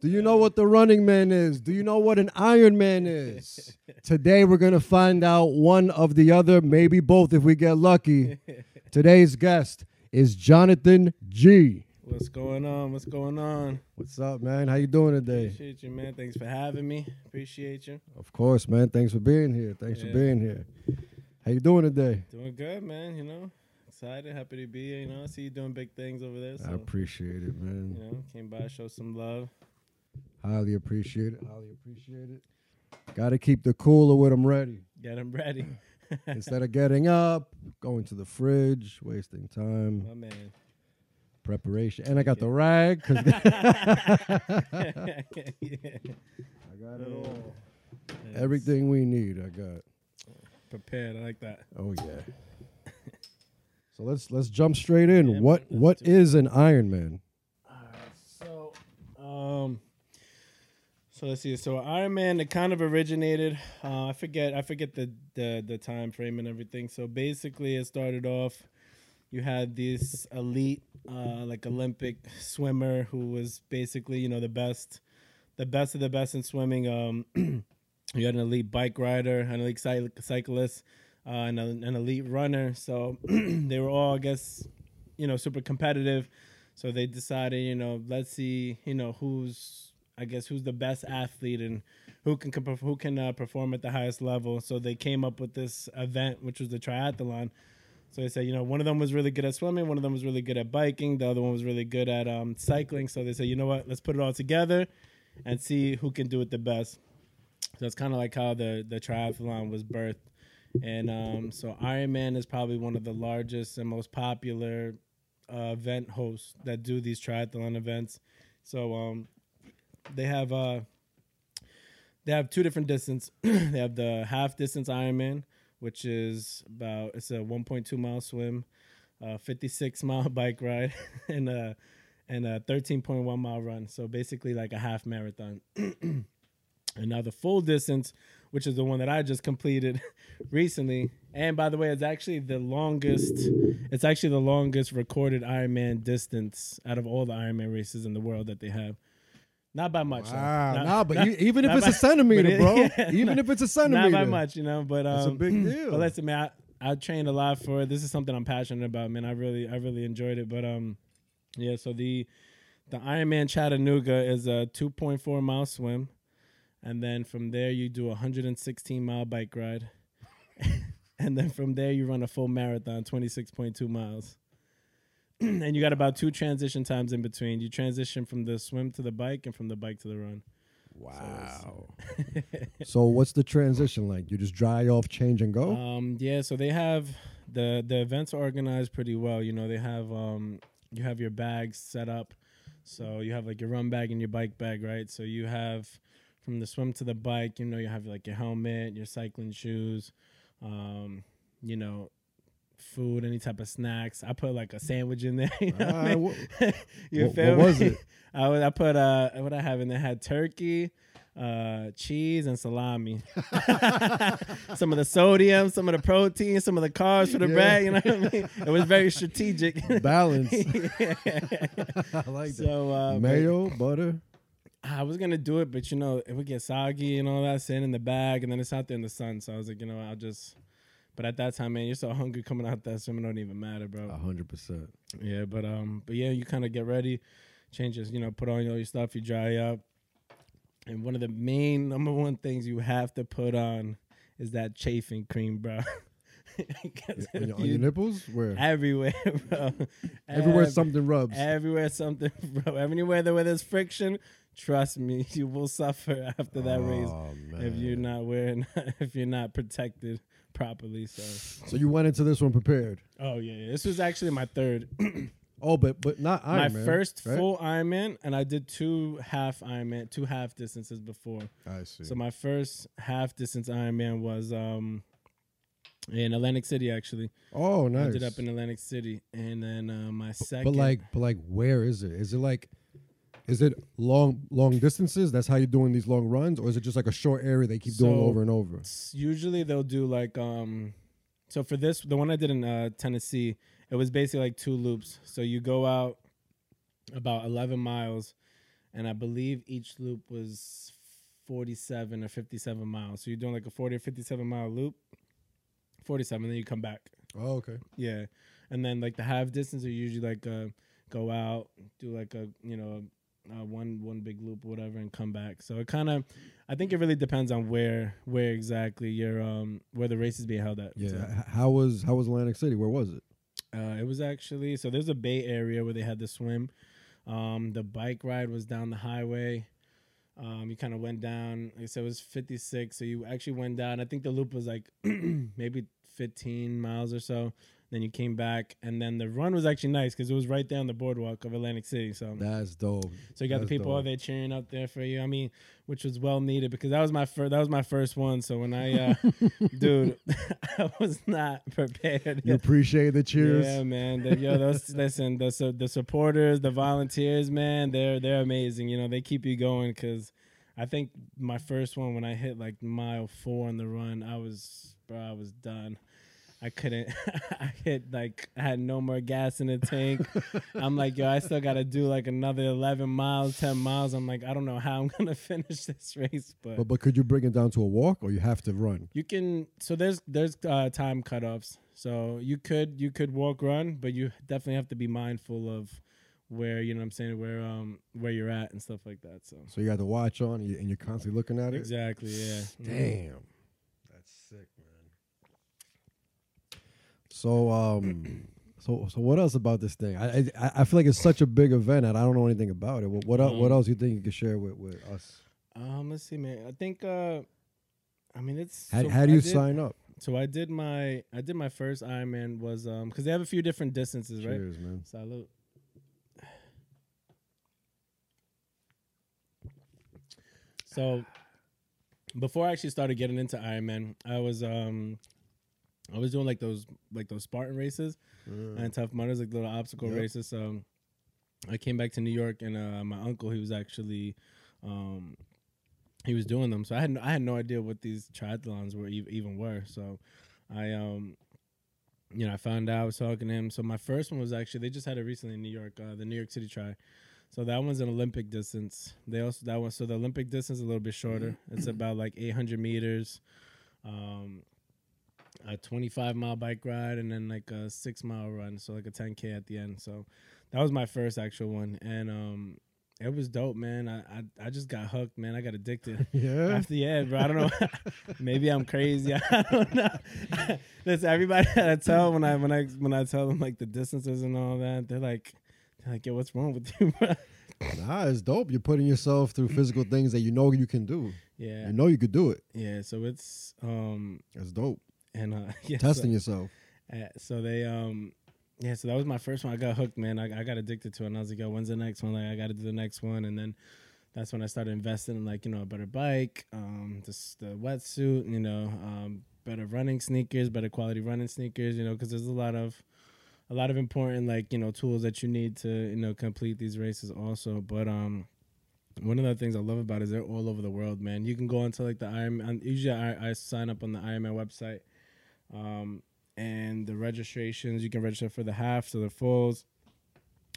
Do you know what the running man is? Do you know what an Iron Man is? Today we're going to find out one of the other, maybe both if we get lucky. Today's guest is Jonathan G. What's going on? What's going on? What's up, man? How you doing today? Appreciate you, man. Thanks for having me. Appreciate you. Of course, man. Thanks for being here. Thanks Yeah. for being here. How you doing today? Doing good, man. You know, excited, happy to be here. You know, I see you doing big things over there. So, I appreciate it, man. you know, came by, show some love. Highly appreciate it. Highly appreciate it. Got to keep the cooler with them ready. Get them ready. Instead of getting up, going to the fridge, wasting time, My man. preparation. And I got the rag 'cause yeah. I got it all. Everything we need, I got. prepared. I like that. Oh yeah. so let's let's jump straight in. Yeah, what man, what let's do is an Iron Man? So, um, so let's see. So Iron Man, it kind of originated. Uh, I forget. I forget the, the the time frame and everything. So basically, it started off. You had this elite, uh, like Olympic swimmer who was basically, you know, the best, the best of the best in swimming. Um, you had an elite bike rider, an elite cy- cyclist, uh, and a, an elite runner. So they were all, I guess, you know, super competitive. So they decided, you know, let's see, you know, who's, I guess, who's the best athlete and who can who can uh, perform at the highest level. So they came up with this event, which was the triathlon. So they said, you know, one of them was really good at swimming, one of them was really good at biking, the other one was really good at um, cycling. So they said, you know what, let's put it all together and see who can do it the best. So it's kind of like how the the triathlon was birthed. And um, so Ironman is probably one of the largest and most popular uh, event hosts that do these triathlon events. So um, they have uh, they have two different distance. they have the half distance Ironman, which is about it's a 1.2 mile swim, uh, 56 mile bike ride, and a and a 13.1 mile run. So basically like a half marathon. and now the full distance, which is the one that I just completed recently. And by the way, it's actually the longest. It's actually the longest recorded Ironman distance out of all the Ironman races in the world that they have. Not by much. Wow, Not- nah, but not- even if it's by- a centimeter, it- bro. yeah, even not- if it's a centimeter, Not by much, you know. But um, That's a big deal. But listen, man, I, I trained a lot for it. This is something I'm passionate about, man. I really, I really enjoyed it. But um, yeah. So the the Ironman Chattanooga is a 2.4 mile swim, and then from there you do a 116 mile bike ride, and then from there you run a full marathon, 26.2 miles. and you got about two transition times in between. You transition from the swim to the bike and from the bike to the run. Wow. so what's the transition like? You just dry off, change, and go. Um, yeah, so they have the the events are organized pretty well. You know, they have um, you have your bags set up, so you have like your run bag and your bike bag, right? So you have from the swim to the bike. You know, you have like your helmet, your cycling shoes, um, you know, food, any type of snacks. I put like a sandwich in there. You, know what I mean? wha- you what- feel what me? was it? I would, I put uh what I have in there had turkey, uh cheese and salami. some of the sodium, some of the protein, some of the carbs for the Yeah. bread. You know what I mean? It was very strategic. Balance. Yeah. I like that. so uh, but Mayo, butter. I was gonna do it, but you know it would get soggy and all that, sitting in the bag, and then it's out there in the sun. So I was like, you know, I'll just. But at that time, man, you're so hungry coming out that swim, it don't even matter, bro. A hundred percent. Yeah, but um, but yeah, you kind of get ready, changes, you know, put on all your stuff, you dry up, and one of the main number one things you have to put on is that chafing cream, bro. On, your, on you- your nipples? Where? everywhere, bro. Everywhere Ev- something rubs. Everywhere something, bro. Everywhere there where there's friction, trust me, you will suffer after that race Oh, if you're not wearing, if you're not protected properly. So, So you went into this one prepared. oh yeah, yeah. this was actually my third. Oh, but but not Iron my Man, first right? full Ironman, and I did two half Ironman, two half distances before. I see. So my first half distance Ironman was um in Atlantic City actually. oh, nice. I did up in Atlantic City, and then uh, my second. But like, but like, where is it? Is it like, is it long long distances? That's how you're doing these long runs, or is it just like a short area they keep doing over and over? usually they'll do like um so for this the one I did in uh, Tennessee, it was basically like two loops. So you go out about 11 miles and I believe each loop was 47 or 57 miles. So you're doing like a 40 or 57 mile loop, 47, then you come back. Oh, okay. Yeah, and then like the half distance are usually like uh, go out, do like a you know uh, one one big loop or whatever, and come back. So it kind of, I think it really depends on where where exactly your um where the race is being held at. Yeah. So, How was how was Atlantic City? Where was it? uh, it was actually so there's a bay area where they had the swim. Um, the bike ride was down the highway. Um, you kind of went down. Like I said, it was 56. So you actually went down. I think the loop was like maybe 15 miles or so. Then you came back, and then the run was actually nice because it was right there on the boardwalk of Atlantic City. So, That's dope. so you got that's the people dope. out there cheering up there for you. I mean, which was well needed because that was my first. That was my first one. So when I, uh, dude, I was not prepared. You appreciate the cheers. Yeah, man. The, yo, those listen, the su- the supporters, the volunteers, man, they're they're amazing. You know, they keep you going because I think my first one when I hit like mile four on the run, I was bro, I was done. I couldn't. I hit like I had no more gas in the tank. I'm like, yo, I still got to do like another 11 miles, 10 miles. I'm like, I don't know how I'm gonna finish this race, But but could you bring it down to a walk or you have to run? you can so there's there's uh, time cutoffs. So you could you could walk run, but you definitely have to be mindful of where you know what I'm saying where um where you're at and stuff like that. So So you got the watch on and you're constantly looking at it. exactly, yeah. Damn, that's sick, man. So um, so so what else about this thing? I I, I feel like it's such a big event and I don't know anything about it. What what, el- what Um, else you think you could share with, with us? Um, let's see, man. I think uh, I mean it's How, so how do I you did- sign up? So I did my I did my first Ironman was um because they have a few different distances, right? Cheers, man. Salute. So before I actually started getting into Ironman, I was um I was doing like those like those Spartan races and Tough Mudders, like little obstacle Yep. races. So I came back to New York and uh, my uncle he was actually um he was doing them. So I had no, I had no idea what these triathlons were ev- even were. So I um you know I found out I was talking to him. So my first one was actually they just had it recently in New York, uh, the New York City Tri. So that one's an Olympic distance. They also that one so the Olympic distance is a little bit shorter. It's about like 800 meters. Um a 25 mile bike ride and then like a 6 mile run, so like a 10k at the end. So that was my first actual one and um it was dope, man. I, I I just got hooked, man. I got addicted. Yeah. After yeah, bro. I don't know. Maybe I'm crazy. I don't know. Listen, everybody that I tell when I when I when I tell them like the distances and all that, they're like, they're like, yo, what's wrong with you, bro? Nah, it's dope. You're putting yourself through physical things that you know you can do. Yeah, You know you could do it. yeah. So it's um That's dope. And uh yeah, Testing so, yourself. uh, so they um yeah, so that was my first one. I got hooked, man. I, I got addicted to it, and I was like, yo, when's the next one? Like, I got to do the next one, and then that's when I started investing in like you know a better bike, um, this the wetsuit, you know, um, better running sneakers, better quality running sneakers, you know, because there's a lot of a lot of important like you know tools that you need to you know complete these races also. But um, one of the things I love about it is they're all over the world, man. You can go onto like the Ironman. Usually, I, I sign up on the Ironman website, um, and the registrations you can register for the halves or the fulls,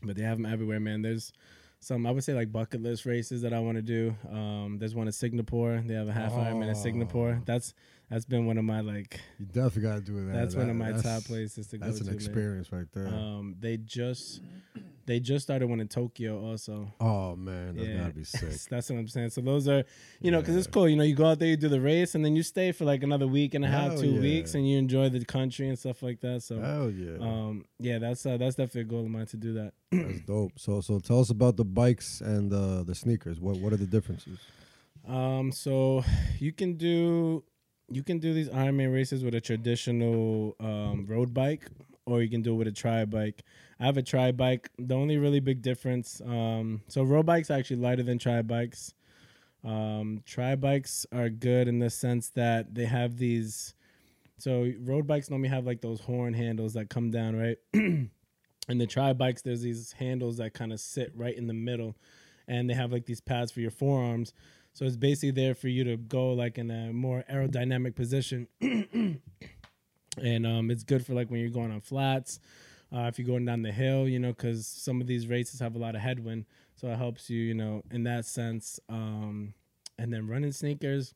but they have them everywhere, man. There's some I would say like bucket list races that I want to do. Um, there's one in Singapore. They have a half Ironman in Singapore. Oh. That's that's been one of my like You definitely got to do that. that's one of my top places to go That's to. an man. experience right there. Um, they just they just started one in Tokyo also. oh man, that's yeah, gotta be sick. that's what I'm saying. So those are, you know, because it's cool. You know, you go out there, you do the race, and then you stay for like another week and a half, Hell two yeah. weeks, and you enjoy the country and stuff like that. So, Hell yeah, um, yeah, that's uh, that's definitely a goal of mine to do that. that's dope. So so tell us about the bikes and uh, the sneakers. What what are the differences? Um, so you can do you can do these Ironman races with a traditional um, road bike, or you can do it with a tri bike. I have a tri bike. The only really big difference, um, so road bikes are actually lighter than tri bikes. Um, tri bikes are good in the sense that they have these. So road bikes normally have like those horn handles that come down, right? and the tri bikes, there's these handles that kind of sit right in the middle, and they have like these pads for your forearms. So it's basically there for you to go like in a more aerodynamic position, and um, it's good for like when you're going on flats, uh, if you're going down the hill, you know, because some of these races have a lot of headwind. so it helps you, you know, in that sense. Um, and then running sneakers,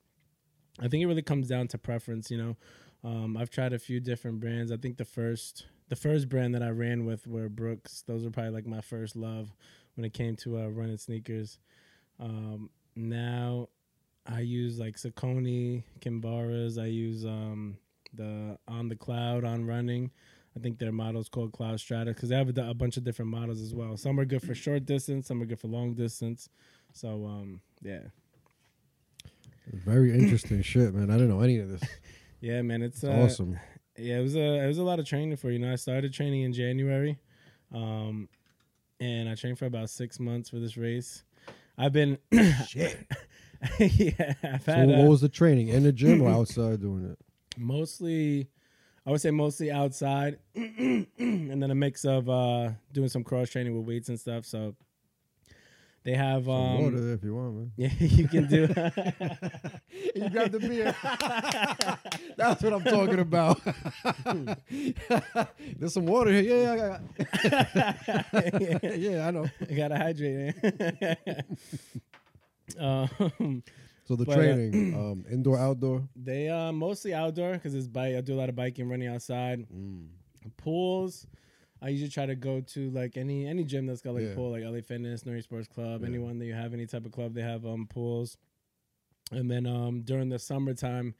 I think it really comes down to preference. You know, um, I've tried a few different brands. I think the first the first brand that I ran with were Brooks. Those were probably like my first love when it came to uh, running sneakers. Um, now I use like Saucony, Kinvaras. I use um, the On the Cloud on running. I think their model's called Cloud Strata because they have a, a, bunch of different models as well. Some are good for short distance, some are good for long distance. So um, yeah. Very interesting shit, man. I didn't know any of this. yeah, man, it's, uh, awesome. Yeah, it was a it was a lot of training for you know. I started training in January, um, and I trained for about six months for this race. I've been shit. yeah, I've so had. what uh, was the training in the gym or outside doing it? Mostly, I would say mostly outside, and then a mix of uh, doing some cross training with weights and stuff. So they have Some um, water if you want, man. Yeah, you can do. you grab the beer. That's what I'm talking about. There's some water here. Yeah, yeah, yeah. yeah, I know. I gotta hydrate. Man. um, So the But, uh, training, um, indoor, outdoor. they uh mostly outdoor because it's bike. I do a lot of biking, running outside. Mm. Pools. I usually try to go to like any any gym that's got like Yeah. a pool, like LA Fitness, New York Sports Club, Yeah. anyone that you have, any type of club, they have um pools. And then um during the summertime,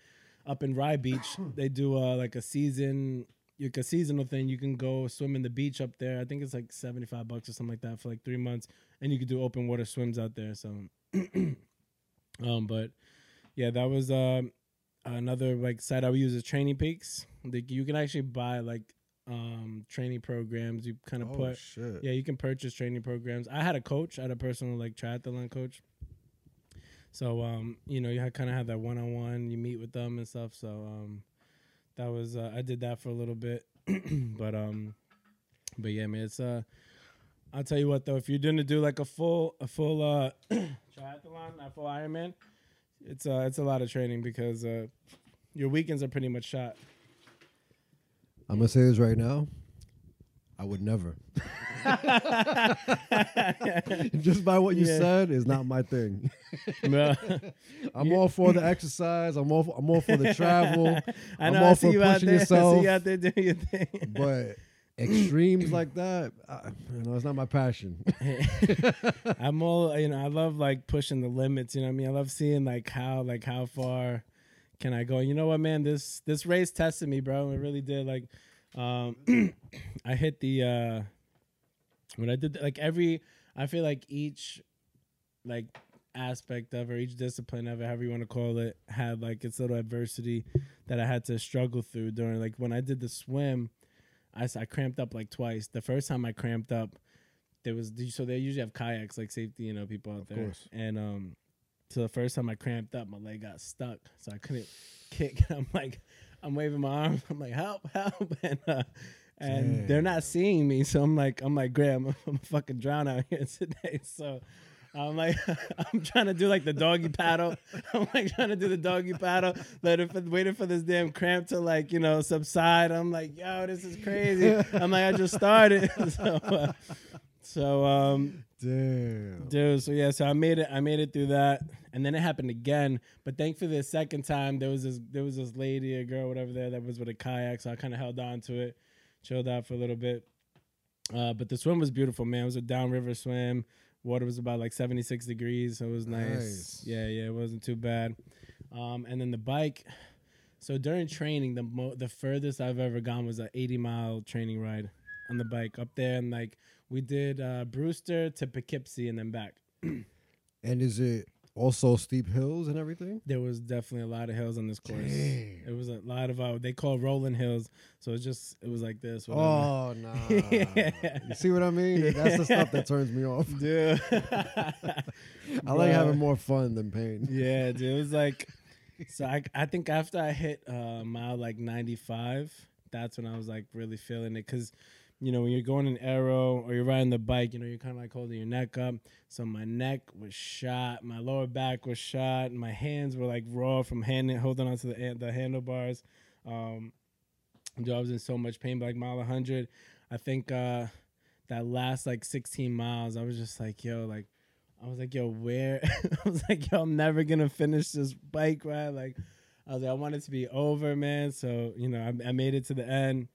up in Rye Beach, they do uh like a season, like a seasonal thing. You can go swim in the beach up there. I think it's like seventy five bucks or something like that for like three months, and you could do open water swims out there. So, um, but yeah, that was um another like site I would use is Training Peaks. Like you can actually buy like um training programs. You kind of Oh put shit. yeah, you can purchase training programs. I had a coach, I had a personal like triathlon coach. So um, you know, you had kind of have that one on one. You meet with them and stuff. So um, that was uh, I did that for a little bit, but um, but yeah, man, it's uh, I'll tell you what though, if you're to do like a full a full uh triathlon, a full Ironman, it's uh it's a lot of training because uh your weekends are pretty much shot. I'm gonna say this right now. I would never. Just by what you Yeah. said is not my thing. No. I'm all for the exercise. I'm all. For, I'm all for the travel. I I'm know. all I see for you out pushing there. I yourself. see you out there doing your thing. But extremes like that, I, you know, it's not my passion. I'm all you know. I love like pushing the limits. You know what I mean? I love seeing like how like how far can I go. You know what, man? This this race tested me, bro. It really did. Like, um, I hit the uh when I did like every. I feel like each like aspect of or each discipline of it, however you want to call it, had like its little adversity that I had to struggle through during. Like when I did the swim, I I cramped up like twice. The first time I cramped up, there was so they usually have kayaks like safety, you know, people out Of there. course. And um, so the first time I cramped up, my leg got stuck, so I couldn't kick. I'm like, I'm waving my arm. I'm like, help, help, and uh, and Damn. they're not seeing me. So I'm like, I'm like, Graham, I'm, I'm fucking drown out here today. So. I'm like, I'm trying to do like the doggy paddle. I'm like trying to do the doggy paddle, let it, waiting for this damn cramp to like, you know, subside. I'm like, yo, this is crazy. I'm like, I just started. so, uh, so, um, Damn. dude, so yeah, so I made it. I made it through that, and then it happened again. But thankfully, the second time there was this, there was this lady, a girl, whatever, there that was with a kayak. So I kind of held on to it, chilled out for a little bit. Uh, but the swim was beautiful, man. It was a downriver swim. Water was about like 76 degrees, so it was nice. Nice. Yeah, yeah, it wasn't too bad. Um, and then the bike. So during training, the mo- the furthest I've ever gone was an 80 mile training ride on the bike up there, and like we did uh, Brewster to Poughkeepsie and then back. And is it also steep hills and everything? There was definitely a lot of hills on this course. Damn. It was a lot of uh, they call rolling hills, so it's just it was like this. whatever. Oh no! You see what I mean? That's the stuff that turns me off. dude. I like having more fun than pain. Yeah, dude. It was like, so I, I think after I hit uh, mile like 95, that's when I was like really feeling it. Cause, you know, when you're going an arrow or you're riding the bike, you know, you're kind of like holding your neck up. So my neck was shot, my lower back was shot, and my hands were like raw from hand, holding onto the, the handlebars. Um, I was in so much pain, but like mile 100, I think uh, that last like 16 miles, I was just like, yo, like, I was like, yo, where? I was like, yo, I'm never gonna finish this bike ride. Like, I was like, I want it to be over, man. So you know, I, I made it to the end.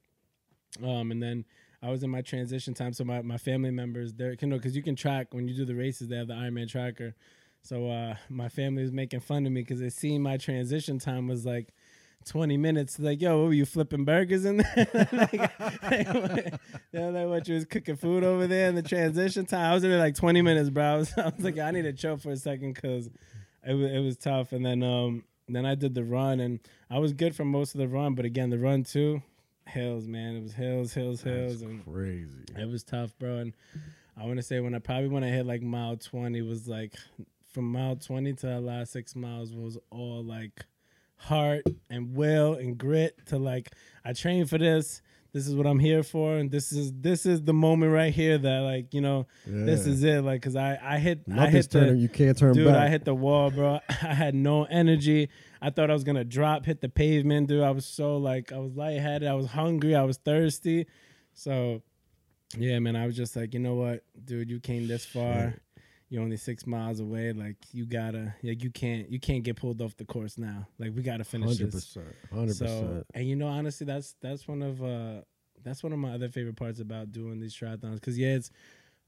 Um, and then I was in my transition time. So my, my family members, they're you know, because you can track when you do the races, they have the Ironman tracker. So uh, my family was making fun of me because they seen my transition time was like 20 minutes. Like, yo, what were you flipping burgers in there? you like what you was cooking food over there in the transition time. I was in there like 20 minutes, bro. I was, I was like, I need to chill for a second because it was, it was tough. And then um then I did the run and I was good for most of the run, but again the run too, hills, man. It was hills, hills, hills, and Crazy. it was tough, bro. And I want to say when I probably when I hit like mile 20 was like from mile 20 to the last six miles was all like heart and will and grit to like I trained for this. This is what I'm here for, and this is this is the moment right here that like you know this is it. Like, cause I I hit I Nothing's hit the turning. You can't turn dude. back. I hit the wall, bro. I had no energy. I thought I was gonna drop, hit the pavement, dude. I was so like I was lightheaded. I was hungry. I was thirsty. So yeah, man. I was just like, you know what, dude, you came this far. You're only six miles away. Like you gotta, like you can't, you can't get pulled off the course now. Like we gotta finish Hundred this. percent. Hundred So, and you know, honestly, that's that's one of uh that's one of my other favorite parts about doing these triathlons. Because yeah, it's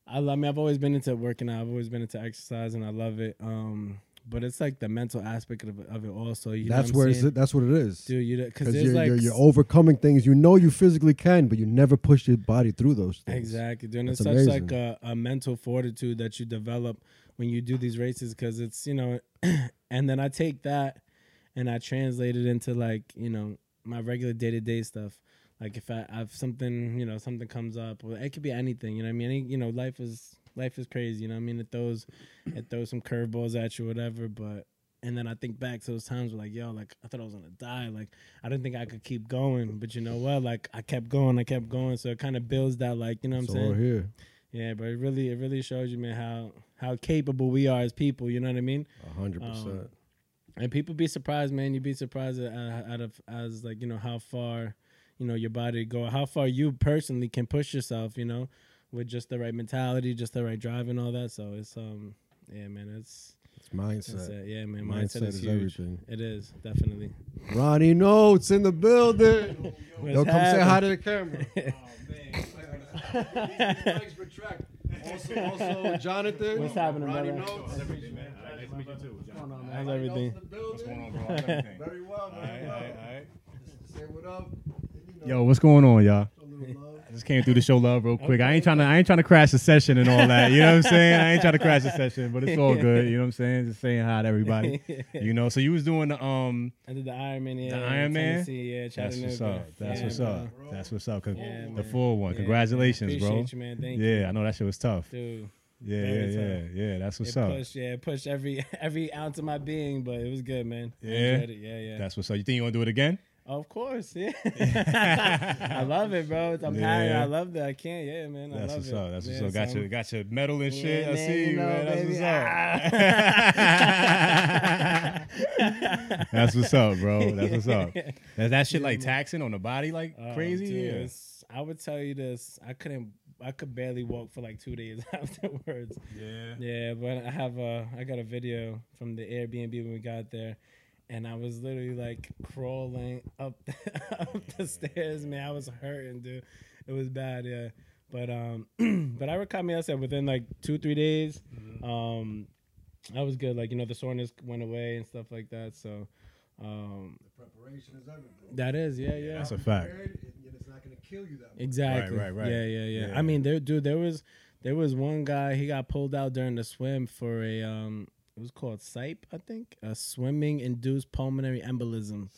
I, love- I mean, I've always been into working out. I've always been into exercise, and I love it. Um, but it's like the mental aspect of it, of it also. You know That's what where it's, that's what it is. dude. You because you're, like you're, you're overcoming things you know you physically can, but you never push your body through those things. Exactly, dude. And it's such like a, a mental fortitude that you develop when you do these races because it's you know, and then I take that and I translate it into like you know my regular day to day stuff. Like if I have something, you know, something comes up, well, it could be anything. You know, what I mean, Any, you know, life is life is crazy. You know, what I mean, it throws it throws some curveballs at you, whatever. But and then I think back to those times where like, yo, like I thought I was gonna die. Like I didn't think I could keep going, but you know what? Like I kept going, I kept going. So it kind of builds that, like, you know what I'm saying? here. Yeah, but it really, it really shows you, man, how how capable we are as people. You know what I mean? A hundred Um, percent. And people be surprised, man. You'd be surprised at, out of as like you know how far, you know, your body go, how far you personally can push yourself. You know, with just the right mentality, just the right drive, and all that. So it's um, yeah, man, it's, It's it's mindset. uh, yeah, man, Mindset mindset, is, is huge. everything. It is definitely. Ronnie Notes in the building. What's Yo, come say hi to the camera. also, also, Jonathan. What's happening, Ronnie brother? Notes. Nice to meet you too. John. How's everything? What's going on, bro? How's everything? Very well, All right, very all well. right, all right. Say what up. Yo, what's going on, y'all? A little love. I just came through to show love real quick. I ain't trying to I ain't trying to crash the session and all that. You know what I'm saying? I ain't trying to crash the session, but it's all good. You know what I'm saying? Just saying hi to everybody. You know, so you was doing the um I did the Ironman, yeah. The Ironman? Tennessee, Yeah, that's what's up. That's Yeah, what's bro. up. That's what's up. Yeah, the full one. Congratulations, appreciate bro. you, man. Thank you. Yeah, I know that shit was tough. Dude, Yeah, yeah, Very yeah, tough. yeah. That's what's it up. pushed, yeah, it pushed every every ounce of my being, but it was good, man. I Yeah? yeah, yeah. That's what's up. You think you want to do it again? Of course, yeah. I love it, bro. I'm happy. I love that. I can't, yeah, man. I That's love what's it. up. That's what's up. Got so your got your medal and shit. Yeah, I see you you, know, man. That's baby. what's up. Ah. That's what's up, bro. That's what's up. Is that shit like taxing on the body like Oh, crazy? dude, yeah. I would tell you this. I couldn't. I could barely walk for like two days afterwards. Yeah. Yeah, but I have a I got a video from the Airbnb when we got there, and I was literally like crawling up up the stairs. Man, I was hurting, dude. It was bad, yeah. But um, but I recovered. me. I said within like two three days, um, I was good. Like you know, the soreness went away and stuff like that. So, um, Preparation is everything. that is yeah yeah. That's a fact. It's not going to kill you that much. Exactly. right, right. Yeah, yeah, yeah, Yeah. I mean, there, dude, there was there was one guy. He got pulled out during the swim for a um. It was called SIPE, I think, a swimming induced pulmonary embolism.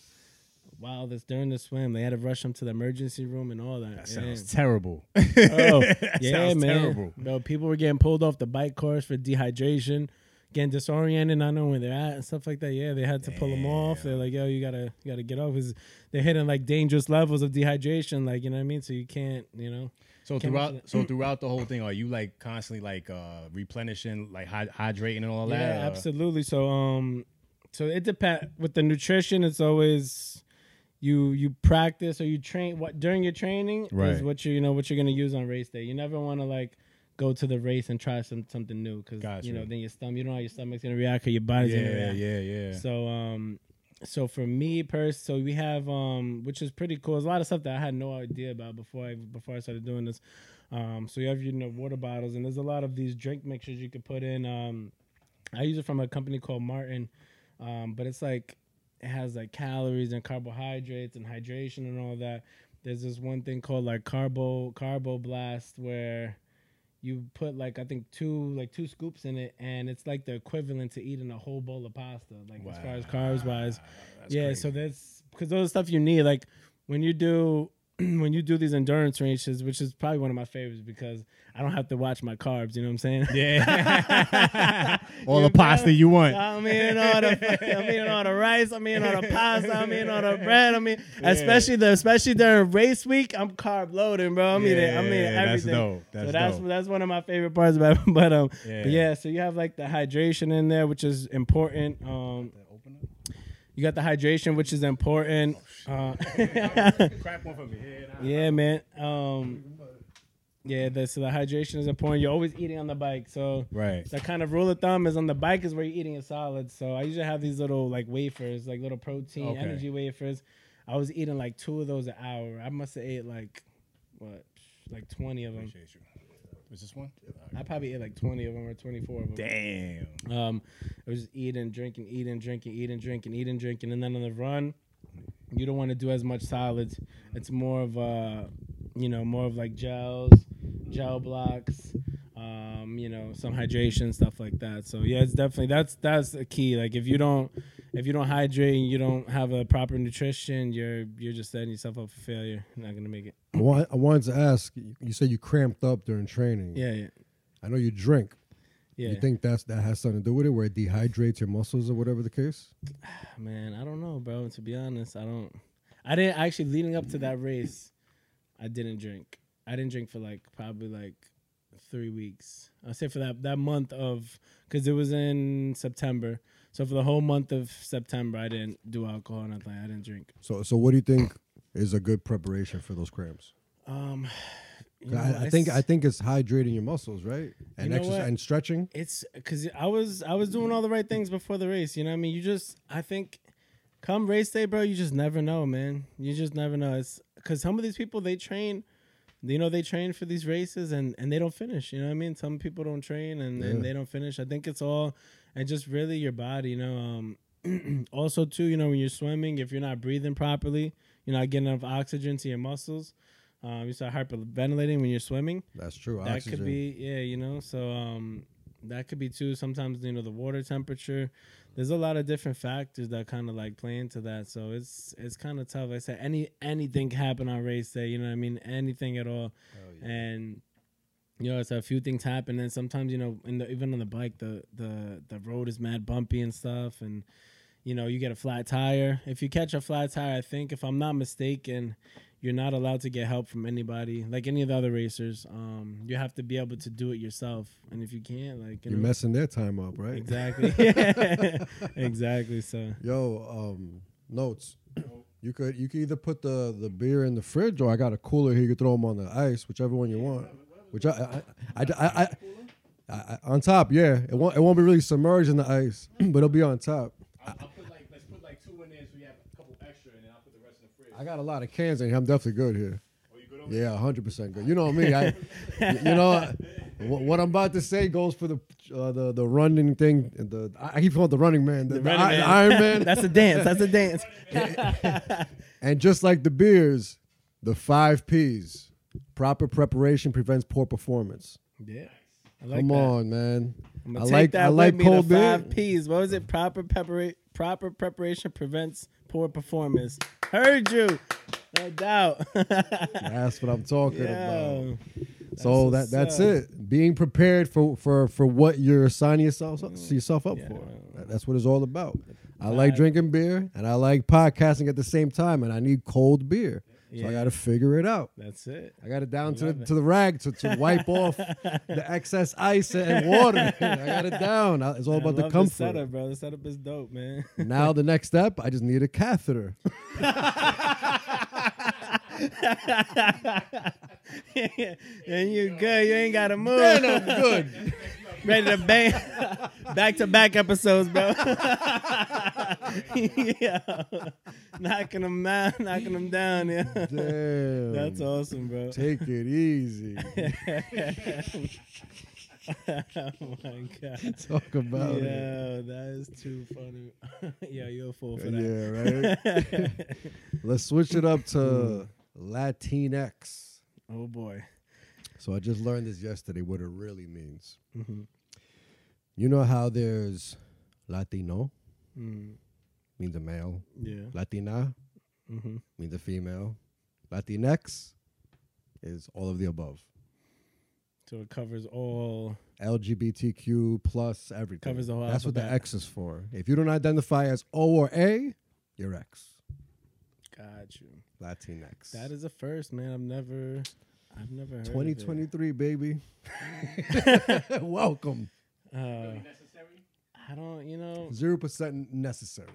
Wow, this during the swim, they had to rush him to the emergency room and all that. That yeah. sounds terrible. Oh, That yeah, sounds man. terrible. Bro, people were getting pulled off the bike course for dehydration, getting disoriented, not knowing where they're at and stuff like that. Yeah, they had to pull them off. They're like, yo, you gotta, you gotta get off. 'Cause they're hitting like dangerous levels of dehydration, like you know what I mean. So you can't, you know. So throughout, so throughout the whole thing, are you like constantly like uh replenishing, like hy- hydrating and all yeah, that? or- absolutely. So um, so it depends with the nutrition. It's always you you practice or you train what during your training is what you you know what you're gonna use on race day. You never want to like go to the race and try some something new because Gotcha. you know then your stomach you don't know how your stomach's gonna react or your body's gonna Yeah, react. yeah, yeah. So um, so for me, pers, so we have um, which is pretty cool. There's a lot of stuff that I had no idea about before I before I started doing this. Um, so you have you know water bottles, and there's a lot of these drink mixtures you could put in. Um, I use it from a company called Maurten, um, but it's like it has like calories and carbohydrates and hydration and all that. There's this one thing called like carbo carbo blast where you put like I think two like two scoops in it, and it's like the equivalent to eating a whole bowl of pasta. Like as far as carbs wise, yeah. So that's because those stuff you need. Like when you do when you do these endurance races, which is probably one of my favorites because I don't have to watch my carbs. You know what I'm saying? yeah. all You the pasta you want. I'm eating all the I'm eating all the rice. I'm eating all the pasta. I'm eating all the bread. I mean, especially the especially during race week, I'm carb loading, bro. I'm eating I'm eating Yeah, that's everything. dope. That's so that's dope. that's one of my favorite parts about it. But um, Yeah. but yeah. So you have like the hydration in there, which is important. Um, you got the hydration, which is important. Uh, for me. yeah, man. Um, yeah, the, so the hydration is important. You're always eating on the bike, so Right. the kind of rule of thumb is on the bike is where you're eating your solids. So I usually have these little like wafers, like little protein Okay. energy wafers. I was eating like two of those an hour. I must have ate like what, like twenty of them. Is this one? I probably ate like twenty of them or twenty four of them. Damn. Um, I was just eating, drinking, eating, drinking, eating, drinking, eating, drinking, and then on the run, you don't want to do as much solids. It's more of uh, you know, more of like gels, gel blocks, um, you know, some hydration stuff like that. So yeah, it's definitely that's that's a key. Like if you don't if you don't hydrate and you don't have a proper nutrition, you're you're just setting yourself up for failure. You're not gonna make it. I, I wanted to ask. You said you cramped up during training. Yeah, yeah, I know you drink. yeah. You think that's that has something to do with it, where it dehydrates your muscles or whatever the case? Man, I don't know, bro. To be honest, I don't. I didn't actually leading up to that race. I didn't drink. I didn't drink for like probably like three weeks. I say for that that month of because it was in September. So for the whole month of September, I didn't do alcohol. Nothing. I didn't drink. So, so what do you think is a good preparation for those cramps? Um, you know, I, I think it's- I think it's hydrating your muscles, right? And know exercise what? and stretching. it's because I was I was doing all the right things before the race. You know what I mean? You just I think come race day, bro, you just never know, man. You just never know. It's because some of these people they train, you know, they train for these races and and they don't finish. You know what I mean? Some people don't train and, Yeah. and they don't finish. I think it's all and just really your body. You know, um, also too, you know, when you're swimming, if you're not breathing properly, you're not getting enough oxygen to your muscles. Um, you start hyperventilating when you're swimming That's true. that Oxygen. could be yeah you know so um that could be too sometimes you know the water temperature there's a lot of different factors that kind of like play into that so it's it's kind of tough i said any anything can happen on race day you know what i mean anything at all and you know it's a few things happen and sometimes you know in the, even on the bike the the the road is mad bumpy and stuff and you know you get a flat tire if you catch a flat tire i think if i'm not mistaken you're not allowed to get help from anybody like any of the other racers um you have to be able to do it yourself and if you can't like you You're know messing their time up, right? exactly exactly so Yo, um, notes. You could you could either put the the beer in the fridge or I got a cooler here. You could throw them on the ice, whichever one you want. Which I I I, I, I, I, I on top, yeah. It won't it won't be really submerged in the ice, but it'll be on top. I'll put like let's put like two in there so you have a couple extra, and then I'll put the rest in the fridge. I got a lot of cans in here. I'm definitely good here. Oh, you good over Yeah, hundred percent good. You know me. I, y- you know, what, what I'm about to say goes for the uh, the the running thing. The I I keep calling it the running man, the, the Running I- Man. the Iron Man. that's a dance that's a dance and just like the beers, the five P's: proper preparation prevents poor performance. yeah I like Come that. on, man. I like that I like cold the beer. five P's. What was it? Proper prepara- proper preparation prevents poor performance. Heard you, no doubt. That's what I'm talking about. Yo, So that that's up. it. Being prepared for for for what you're signing yourself mm. yourself up Yeah. for. That's what it's all about. I like drinking beer and I like podcasting at the same time, and I need cold beer. So I got to figure it out. That's it. I got it down to the, it. to the rag to, to wipe off the excess ice and water. I got it down. It's all I about the love comfort. setup, bro. The setup is dope, man. Now the next step, I just need a catheter. and you good. You ain't got to move. Man, I'm good. Ready to bang back to back episodes, bro. yeah, knocking them down, knocking them down. Yeah, Damn. that's awesome, bro. Take it easy. oh my god. Talk about it. Yeah, that is too funny. yeah, you're a fool for that. Yeah, right. Let's switch it up to Latinx. oh boy. So I just learned this yesterday. What it really means. hmm You know how there's Latino Mm, means a male, yeah. Latina hmm means a female, Latinx is all of the above. So it covers all. LGBTQ plus everything. Covers the whole That's what the. X is for. If you don't identify as O or A, you're X. Got you. Latinx. That is a first, man. I've never, I've never heard. 2023, baby. Welcome. Of it. Uh, I don't, you know. Zero percent necessary.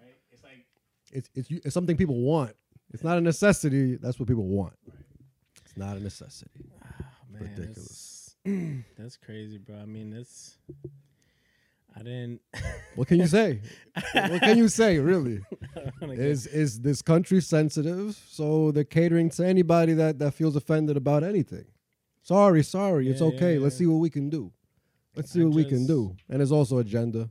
Right? It's like It's, it's it's something people want. It's not a necessity. That's what people want. Right. It's not a necessity. Man, Ridiculous. That's, that's crazy, bro. I mean, that's. I didn't. What can you say? what can you say, really? I get- Is is this country sensitive? So they're catering to anybody that, that feels offended about anything. Sorry, sorry. It's okay. yeah, Let's see what we can do. Let's see I what we can just- do. And there's also agenda.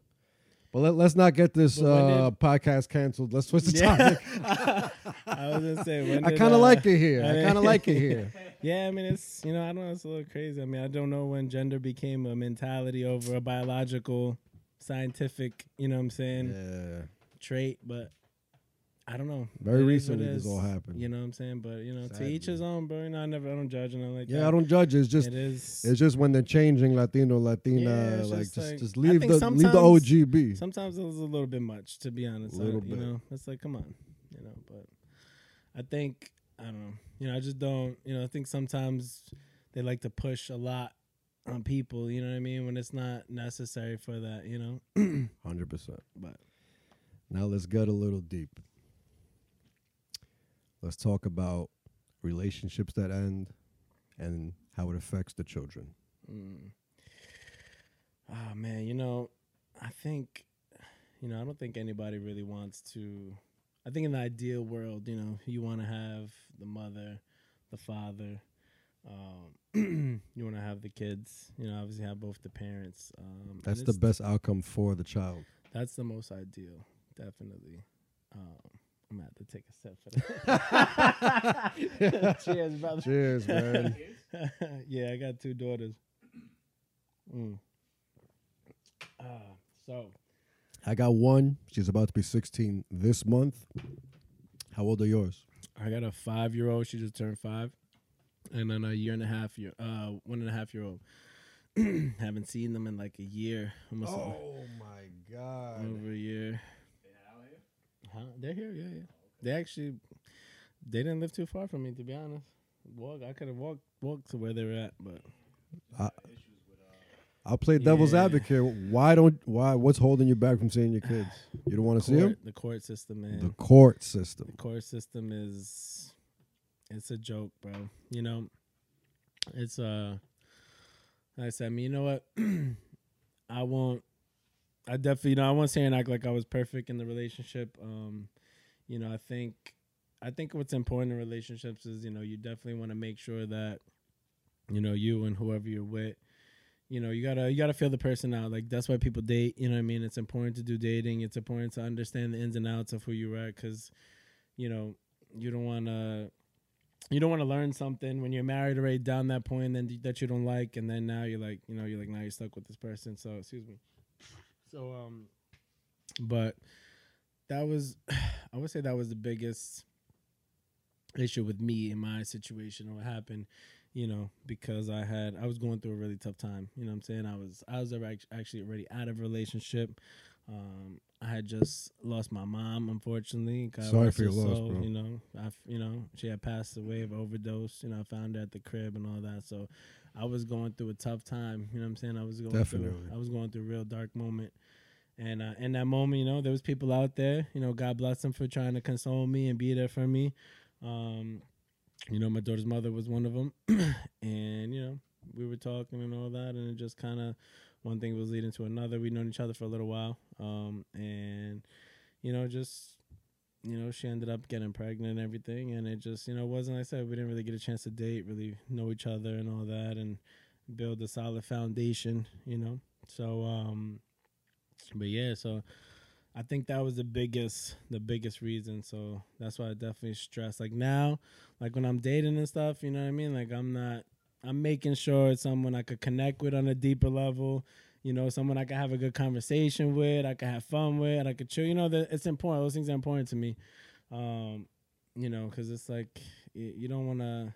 But let, let's not get this But when uh, podcast canceled. Let's switch the topic. I was gonna say. When I did, kind of uh, like it here. I I kind of like it here. Yeah, I mean, it's you know, I don't know, it's a little crazy. I mean, I don't know when gender became a mentality over a biological, scientific, you know what I'm saying, Yeah. trait, but I don't know. Very It recently this all happened. You know what I'm saying? But you know, to each Sadly. his own, bro. You know, I never, I don't judge and I like that. Yeah, I don't judge. It's just it is. it's just when they're changing Latino, Latina, Yeah, like just just like- just I leave the leave the sometimes- OG. Sometimes it was a little bit much, to be honest. I- Little you bit. know, it's like, come on, you know. But I think I don't know. You know, I just don't. You know, I think sometimes they like to push a lot on people. You know what I mean? When it's not necessary for that. You know. Hundred percent. But Now let's get a little deep. Let's talk about relationships that end and how it affects the children. mm. oh man, you know, I think, you know, I don't think anybody really wants to. I think in the ideal world, you know, you want to have the mother, the father. Um, you want to have the kids. You know, obviously have both the parents. Um, That's the best outcome for the child. That's the most ideal, definitely. Um, I'm gonna have to take a sip for that. Cheers, brother. Cheers, man. yeah, I got two daughters. Mm. Uh, so I got one. She's about to be 16 this month. How old are yours? I got a five year old. She just turned five, and then a year and a half year, uh, one and a half year old. Haven't seen them in like a year, almost a- Oh my God. over a year. Huh? They're here, yeah, yeah. They actually, they didn't live too far from me, to be honest. Walk, I could have walked walked to where they were at, but I'll play devil's Yeah. advocate. Why don't why what's holding you back from seeing your kids? You don't want to see them? court, the court system, man. The court system. the court system is it's a joke, bro. You know, it's uh like I said, I mean, you know what? I won't I definitely you know, I won't say and act like I was perfect in the relationship. Um, you know, I think I think what's important in relationships is, you know, you definitely want to make sure that, you know, you and whoever you're with, you know, you gotta you gotta feel the person out. Like that's why people date. You know what I mean? It's important to do dating. It's important to understand the ins and outs of who you're at, because, you know, you don't want to you don't want to learn something when you're married already down that point then that you don't like and then now you're like you know you're like now you're stuck with this person so excuse me so um but that was i would say that was the biggest issue with me in my situation or what happened you know because i had i was going through a really tough time you know what i'm saying? I was i was actually already out of a relationship. Um i had just lost my mom unfortunately. God Sorry for your her loss, soul, bro. you know? I you know she had passed away of overdose you know i found her at the crib and all that so i was going through a tough time you know what i'm saying i was going Definitely. through i was going through a real dark moment and uh, in that moment, you know, there was people out there. You know, God bless them for trying to console me and be there for me. Um, you know, my daughter's mother was one of them, and you know, we were talking and all that, and it just kind of one thing was leading to another. We'd known each other for a little while, um, and you know, just you know, she ended up getting pregnant and everything, and it just you know wasn't. Like I said we didn't really get a chance to date, really know each other and all that, and build a solid foundation, you know. So, um, but yeah, so I think that was the biggest the biggest reason. So that's why I definitely stress. Like now, like when I'm dating and stuff, you know what I mean? Like I'm not I'm making sure it's someone I could connect with on a deeper level. You know, someone I could have a good conversation with, I could have fun with, I could chill. You know, that it's important. Those things are important to me. Um, you know, because it's like you, you don't want to.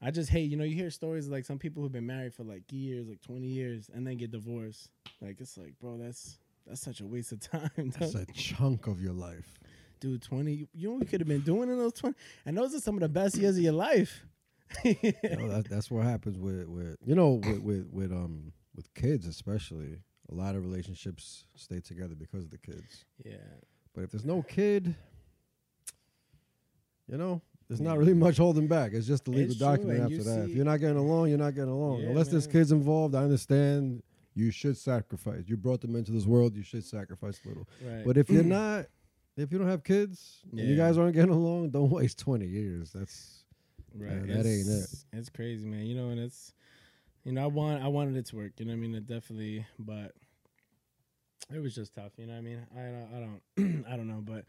I just hate, you know, you hear stories like some people who've been married for like years, like 20 years, and then get divorced. Like it's like, bro, that's that's such a waste of time. That's a chunk of your life. Dude, 20, you know what you could have been doing in those 20? And those are some of the best years of your life. you know, that, that's what happens with, with you know, with, with, with um with kids especially. A lot of relationships stay together because of the kids. Yeah. But if there's no kid, you know, there's not really much holding back. It's just the legal It's document you after that. If you're not getting along, you're not getting along. Yeah, Unless there's kids involved, I understand you should sacrifice. You brought them into this world, you should sacrifice a little. Right. But if you're not, if you don't have kids, and you guys aren't getting along, don't waste 20 years. That's Right. Yeah, that ain't it. It's crazy, man. You know, and it's you know, I want I wanted it to work, you know I mean? It definitely but it was just tough, you know I mean? I don't I don't I don't know, but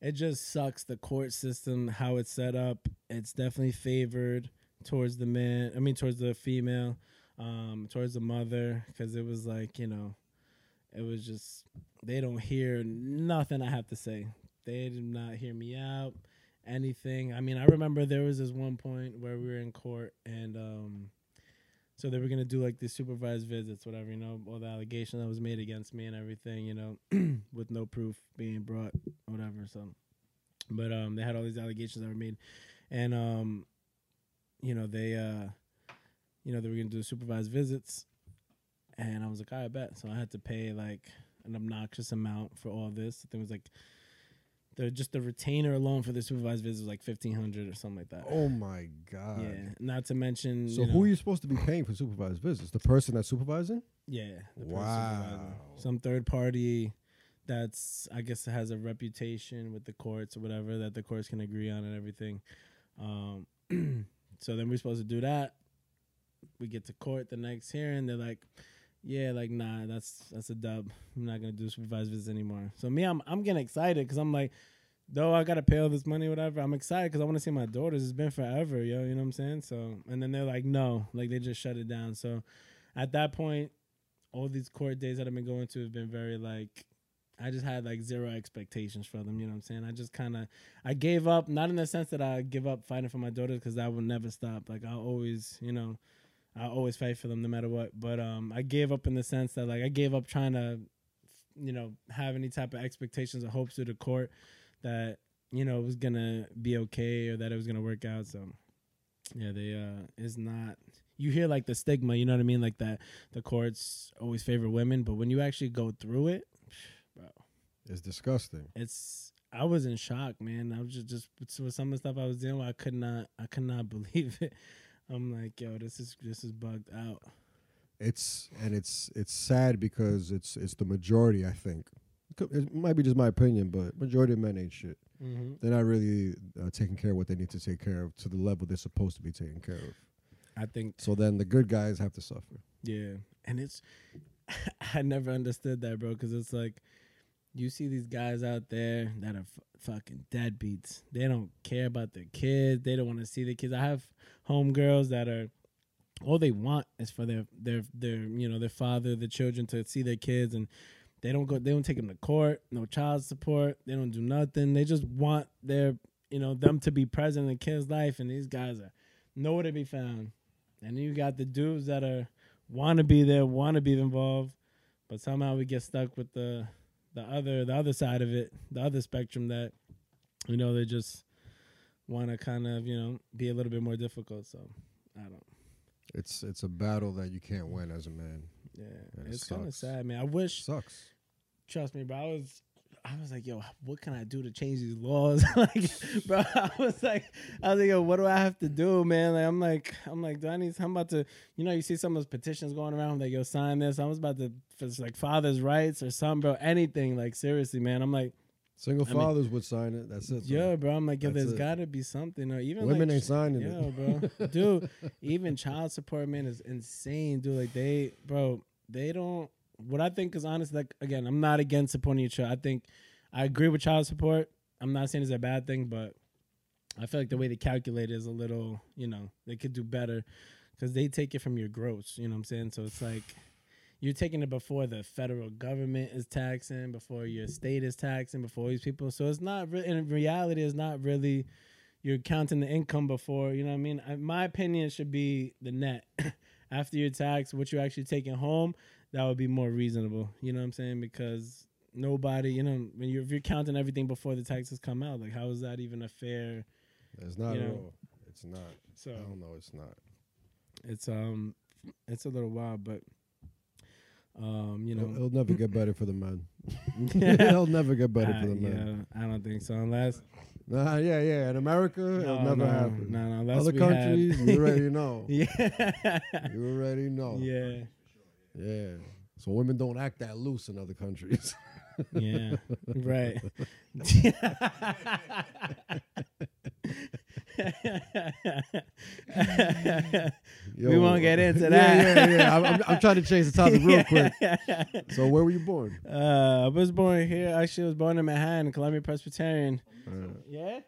it just sucks the court system, how it's set up. It's definitely favored towards the man, I mean towards the female, um, towards the mother, because it was like, you know, it was just they don't hear nothing I have to say. They did not hear me out anything. I mean, I remember there was this one point where we were in court and um so they were gonna do like the supervised visits, whatever, you know, all the allegation that was made against me and everything, you know, with no proof being brought, whatever. So but um they had all these allegations that were made and um you know, they uh you know, they were gonna do supervised visits and I was like, I bet. So I had to pay like an obnoxious amount for all this. I think it was like the just the retainer alone for the supervised visit was like fifteen hundred or something like that. oh my god. yeah, not to mention. So you who are you supposed to be paying for supervised visits? The person that's supervising? Yeah, the Wow. supervising. Some third party that's I guess has a reputation with the courts or whatever that the courts can agree on and everything. Um, so then we're supposed to do that. We get to court the next hearing. They're like, "Yeah, like nah, that's that's a dub. I'm not gonna do supervised visits anymore." So me, I'm I'm getting excited because I'm like, though I gotta pay all this money, whatever. I'm excited because I want to see my daughters. It's been forever, yo. You know what I'm saying? So and then they're like, "No," like they just shut it down. So at that point, all these court days that I've been going to have been very like I just had like zero expectations for them, you know what I'm saying? I just kind of I gave up, not in the sense that I give up fighting for my daughters cuz that will never stop. Like I'll always, you know, I'll always fight for them no matter what. But um I gave up in the sense that like I gave up trying to you know, have any type of expectations or hopes to the court that you know it was going to be okay or that it was going to work out. So yeah, they uh is not you hear like the stigma, you know what I mean? Like that the courts always favor women, but when you actually go through it, bro, It's disgusting. it's I was in shock, man. I was just just with some of the stuff I was dealing with, I could not I could not believe it. I'm like, yo, this is this is bugged out. It's and it's it's sad because it's it's the majority. I think it might be just my opinion, but majority of men ain't shit. Mm-hmm. They're not really uh, taking care of what they need to take care of to the level they're supposed to be taken care of. I think So then the good guys have to suffer. Yeah, and it's I never understood that, bro, because it's like you see these guys out there that are f- fucking deadbeats. They don't care about their kids. They don't want to see the kids. I have homegirls that are all they want is for their their their you know their father, the children to see their kids, and they don't go. They don't take them to court. No child support. They don't do nothing. They just want their you know them to be present in the kid's life, and these guys are nowhere to be found. And you got the dudes that are want to be there, want to be involved, but somehow we get stuck with the the other the other side of it, the other spectrum that you know they just want to kind of you know be a little bit more difficult. So I don't. It's it's a battle that you can't win as a man. Yeah, it it's kind of sad, man. I wish, Sucks. trust me, bro. I was I was like, yo, what can I do to change these laws? like, bro, I was like, I was like, yo, what do I have to do, man? Like, I'm like, I'm like, do I need? I'm about to, you know, you see some of those petitions going around, like, yo, sign this. I was about to, for like fathers' rights or something, bro. Anything, like, seriously, man. I'm like, Single I mean- fathers would sign it. That's it. yeah, bro. I'm like, yo, That's there's got to be something, or even Women like, ain't signing yeah, it. bro, dude. Even child support, man, is insane, dude. Like they, bro, they don't. What I think is honest, like again, I'm not against supporting your child. I think I agree with child support. I'm not saying it's a bad thing, but I feel like the way they calculate it is a little, you know, they could do better because they take it from your gross. You know what I'm saying? So it's like you're taking it before the federal government is taxing, before your state is taxing, before these people. So it's not really, in reality, it's not really, you're counting the income before, you know what I mean? I, my opinion should be the net. After your tax, what you're actually taking home, that would be more reasonable. You know what I'm saying? Because nobody, you know, when you're, if you're counting everything before the taxes come out, like how is that even a fair? It's not at know. all. It's not. So I don't know. It's not. it's um, it's a little wild, but um, you It'll, know, it'll never get better for the men. it'll never get better for Uh, the men. yeah, I don't think so. Unless Nah, yeah, yeah. In America, it'll never no, happen. No, no, Other countries, you already know. yeah, You already know. yeah, Yeah. So women don't act that loose in other countries. yeah, right. we won't get into yeah, that. Yeah, yeah. I'm, I'm, I'm trying to change the topic real quick. So where were you born? Uh, I was born here. Actually, I was born in Manhattan, Columbia Presbyterian. Uh, Yeah.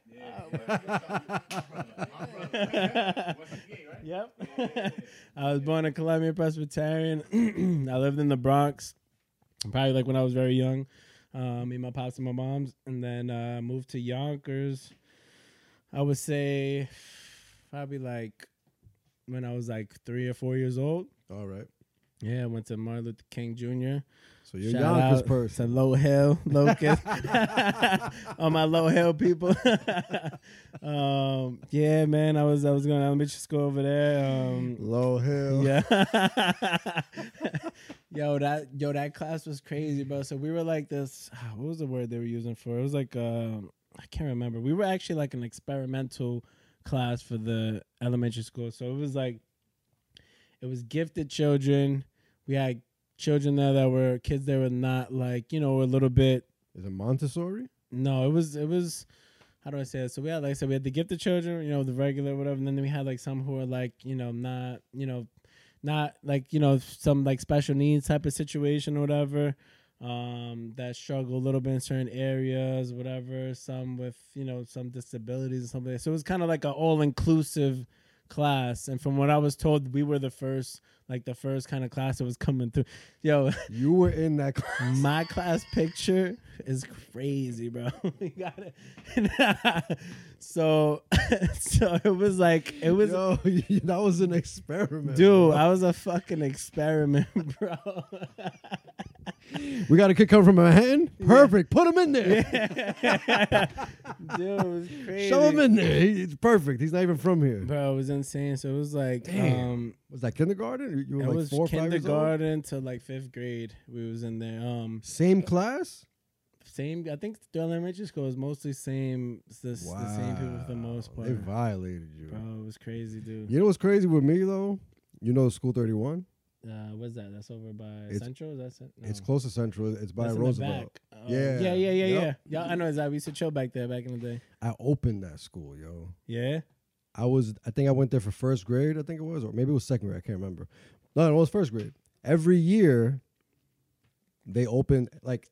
yep. I was born in Columbia Presbyterian. I lived in the Bronx, probably like when I was very young. Um, me, my pops, and my mom's, and then uh, moved to Yonkers. I would say probably like when I was like three or four years old. all right. Yeah, I went to Martin Luther King Jr. So you're Shout Yonkers out person. To Low Hill, Locust. All my Low Hill people. um, yeah, man, I was I was going to elementary school over there. Um, Low Hill. yeah. yo, that yo, that class was crazy, bro. So we were like this. What was the word they were using for? It was like um, I can't remember. We were actually like an experimental class for the elementary school. So it was like it was gifted children. We had children there that were kids that were not like you know a little bit Is it Montessori? no, it was it was how do I say it? So we had like I said, we had the gifted children, you know, the regular whatever, and then we had like some who were like, you know, not, you know, not like, you know, some like special needs type of situation or whatever. Um, that struggle a little bit in certain areas, whatever, some with, you know, some disabilities and something. So it was kind of like an all inclusive class. And from what I was told, we were the first like the first kind of class that was coming through. Yo, You were in that class. my class picture is crazy, bro. you got it. so, so it was like it was, Yo, that was an experiment. dude. bro. I was a fucking experiment, bro. we got a kid coming from a Manhattan. Perfect. Put him in there. Yeah. dude, it was crazy. Show him in there. He- It's perfect. He's not even from here. bro. It was insane. So it was like, Damn. um, Was that kindergarten? You- were it like was four or five years old. kindergarten to like fifth grade. We was in there. Um, Same class. same. I think the elementary school was mostly same. The, the same people for the most part. They violated you. Bro, it was crazy, dude. You know what's crazy with me though? You know School 31? Uh, what's that? That's over by It's- Central. Is that Cent- It's close to Central. It's by That's Roosevelt. Oh, Yeah. yeah, yeah, yeah, Yup. yeah. Yeah, I know exactly. We used to chill back there back in the day. I opened that school, yo. Yeah. I was I think I went there for first grade, I think it was, or maybe it was second grade, I can't remember. No, no, it was first grade. Every year they opened like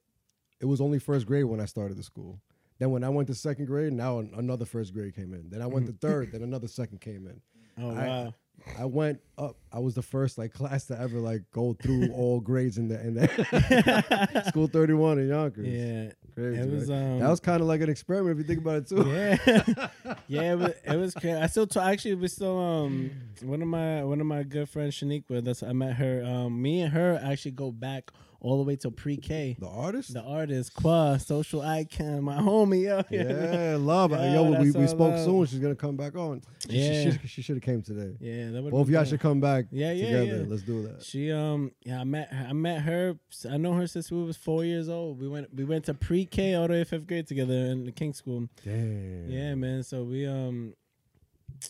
it was only first grade when I started the school. Then when I went to second grade, now an- another first grade came in. Then I went to third, then another second came in. Oh I- wow. I went up. I was the first like class to ever like go through all grades in the in the school 31 in Yonkers. yeah. Crazy. It was um. that was kind of like an experiment if you think about it too. yeah, yeah, it was, it was crazy. I still talk. Actually, we still um one of my one of my good friends Shaniqua. That's I met her. Um, me and her actually go back all the way till pre-K. The artist? The artist, Qua, social icon, my homie, yo. yeah, love. Yeah, Yo, we, we spoke love. soon. She's gonna come back on. She- Yeah. She, she, should have came today. Yeah, that would Both y'all should come back Yeah, yeah, together. yeah. Let's do that. She um yeah I met her, I met her I know her since we was four years old. We went we went to pre K all the way fifth grade together in the King School. Damn. Yeah, man. So we um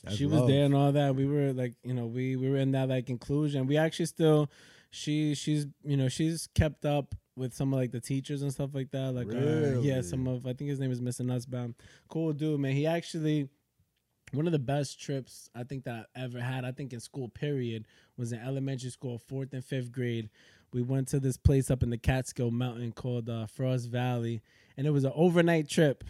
That's she was love. there and all that. We were like you know we we were in that like inclusion. We actually still she she's you know she's kept up with some of like the teachers and stuff like that. Like uh, yeah, some of I think his name is Mr. Nussbaum. Cool dude, man. He actually one of the best trips I think that I ever had, I think in school period, was in elementary school, fourth and fifth grade. We went to this place up in the Catskill Mountain called uh, Frost Valley, and it was an overnight trip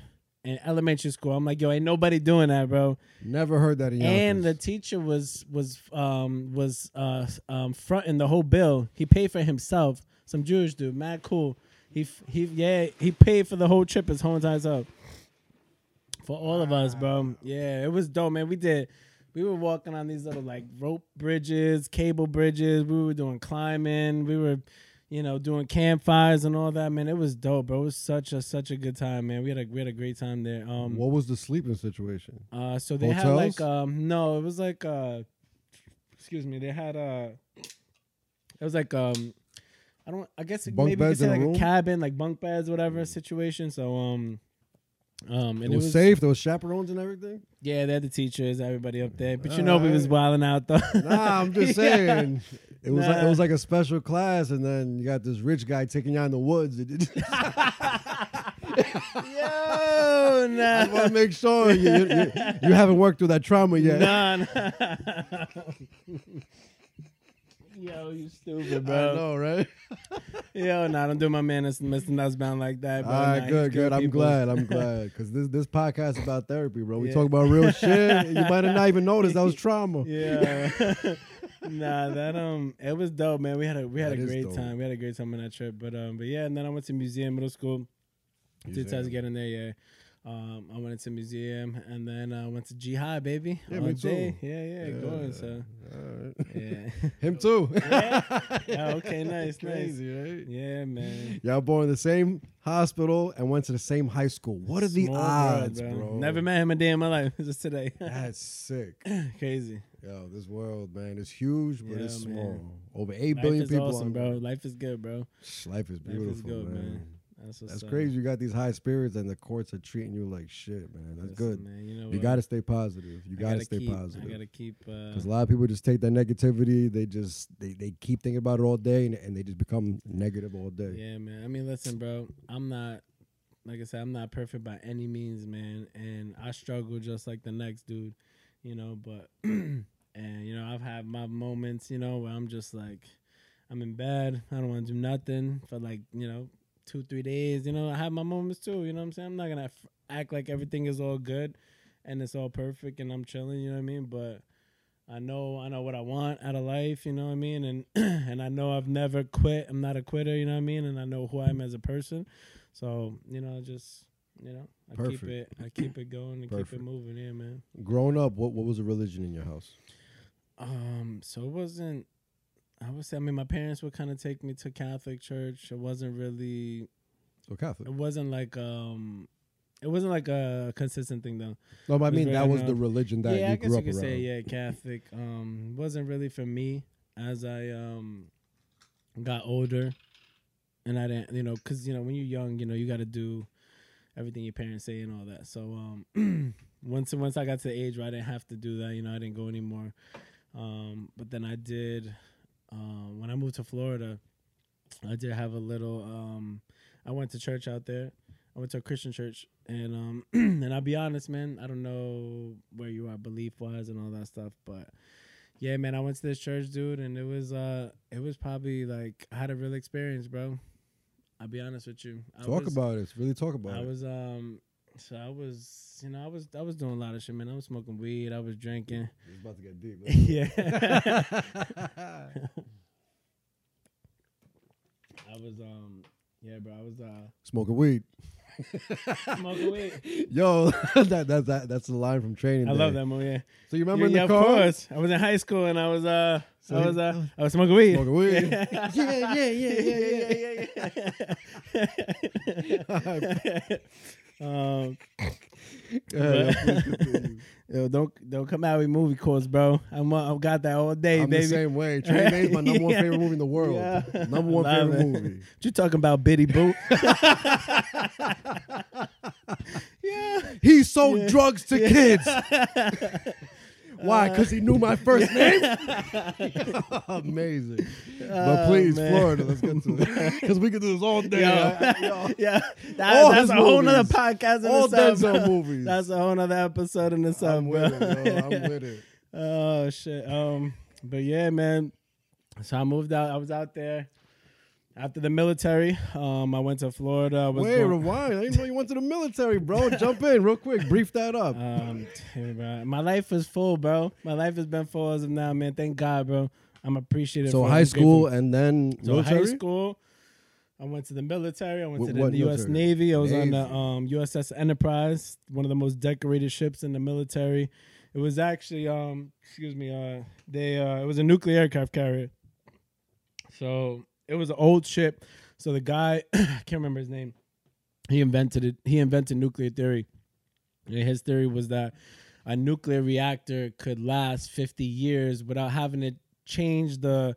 in elementary school. I'm like, yo, ain't nobody doing that, bro. Never heard that in And the teacher was was um was uh um fronting the whole bill. He paid for himself. Some Jewish dude, mad cool. He he yeah he paid for the whole trip his whole entire self. For all of us, bro. Yeah, it was dope, man. We did. We were walking on these little like rope bridges, cable bridges. We were doing climbing. We were, you know, doing campfires and all that. Man, it was dope, bro. It was such a such a good time, man. We had a we had a great time there. Um, what was the sleeping situation? uh, so they Hotels? had like um no, it was like uh, excuse me, they had uh, it was like um, I don't, I guess Bunk maybe you could say in a like room? a cabin, like bunk beds, whatever situation. So um, um, and It was, safe. There was chaperones and everything. Yeah, they had the teachers, everybody up there, but you know we was wilding out though. Nah, I'm just Yeah. Saying. It was like, it was like a special class, and then you got this rich guy taking you out in the woods. Yo, I want to make sure you, you, you, you haven't worked through that trauma yet. Nah, nah. Yo, you stupid, bro. I bro. know, right? Yo, nah, don't do my man Mr. Nussbaum like that, bro. All right, Nah, good, he's good. I'm people. glad. I'm glad because this this podcast is about therapy, bro. We Yeah. talk about real shit. You might have not even noticed that was trauma. Yeah. Nah, that um, it was dope, man. We had a we had That a great time. We had a great time on that trip. But um, but yeah, and then I went to museum middle school. Two times getting there, yeah. Um, I went into museum and then I went to High, baby. Yeah, all me too. day. Yeah, yeah, going. So All right. yeah. Him too. Yeah? Oh, okay, nice, Crazy, right? yeah, man. Y'all born in the same hospital and went to the same high school. What are the Small world, odds, bro? Never met him a day in my life. Just today. That's sick. Crazy. Yo, this world, man, is huge, but Yeah, it's man. small. Over eight Life billion people, awesome, bro. Life is good, bro. Life is beautiful, Life is good, man. man. That's, That's crazy. You got these high spirits, and the courts are treating you like shit, man. That's Listen, good. man. You know You got to stay positive. You got to stay keep, positive. I gotta keep. Uh, Because a lot of people just take that negativity, they just they, they keep thinking about it all day, and, and they just become negative all day. Yeah, man. I mean, listen, bro. I'm not, like I said, I'm not perfect by any means, man. And I struggle just like the next dude, you know. But and you know, I've had my moments, you know, where I'm just like, I'm in bed. I don't want to do nothing for like, you know, two, three days. You know, I have my moments too. You know what I'm saying? I'm not gonna f- act like everything is all good and it's all perfect and I'm chilling. You know what I mean? But I know I know what I want out of life, you know what I mean? And and I know I've never quit. I'm not a quitter, you know what I mean? And I know who I am as a person. So, you know, just you know, I keep it I keep it going and keep it moving, yeah, man. Growing up, what what was the religion in your house? Um, so it wasn't I would say I mean my parents would kind of take me to Catholic church. It wasn't really So Catholic. it wasn't like um it wasn't like a consistent thing though. No, but I mean that was the religion that yeah, you I guess grew you up could around. say yeah, Catholic. Um, wasn't really for me as I um got older, and I didn't, you know, because you know when you're young, you know you got to do everything your parents say and all that. So um, once once I got to the age where I didn't have to do that, you know, I didn't go anymore. Um, but then I did um, when I moved to Florida. I did have a little. Um, I went to church out there. I went to a Christian church, and um, and I'll be honest, man. I don't know where you are belief wise and all that stuff, but yeah, man. I went to this church, dude, and it was uh, it was probably like I had a real experience, bro. I'll be honest with you. I Talk was, about it. Really talk about I it. I was um, so I was, you know, I was I was doing a lot of shit, man. I was smoking weed. I was drinking. It's about to get deep. yeah. I was um, yeah, bro. I was uh. Smoking weed. Smoke weed. Yo, that, that, that that's the line from Training I Day. love that movie. Yeah. So you remember in yeah, the of course. I was in high school and I was uh So I was uh I was smoking weed. Smoking weed. yeah, yeah, yeah, yeah, yeah, um, Yeah, continue. yo, don't don't come out with movie quotes, bro. I'm uh, I've got that all day, I'm baby. the same way. Training Day is my number one favorite movie in the world. Yeah. Number one Love favorite it. movie. What you talking about, Biddy Boot? yeah. He sold Yeah. drugs to kids. Why? Because he knew my first name. Amazing. but Oh, please, man. Florida, let's get to it. Because we could do this all day. Yo, yeah, that, All that's a whole nother podcast in All. Denzel movies. That's a whole nother episode in itself, I'm with it, yo. I'm with it. Oh shit. Um, but yeah, man. So I moved out. I was out there after the military. Um, I went to Florida. Was Wait, going- rewind. I didn't know you went to the military, bro. Jump in real quick. Brief that up. Um, bro, my life is full, bro. My life has been full as of now, man. Thank God, bro. I'm appreciative. so for it. high I'm school grateful. and then So military. high school, I went to the military. I went Wh- to the, what U.S. military? Navy. I was on the Navy. um, USS Enterprise, one of the most decorated ships in the military. It was actually, um, excuse me, uh, they uh, it was a nuclear aircraft carrier. So it was an old ship. So the guy, I can't remember his name. He invented it. He invented nuclear theory. And his theory was that a nuclear reactor could last 50 years without having to change the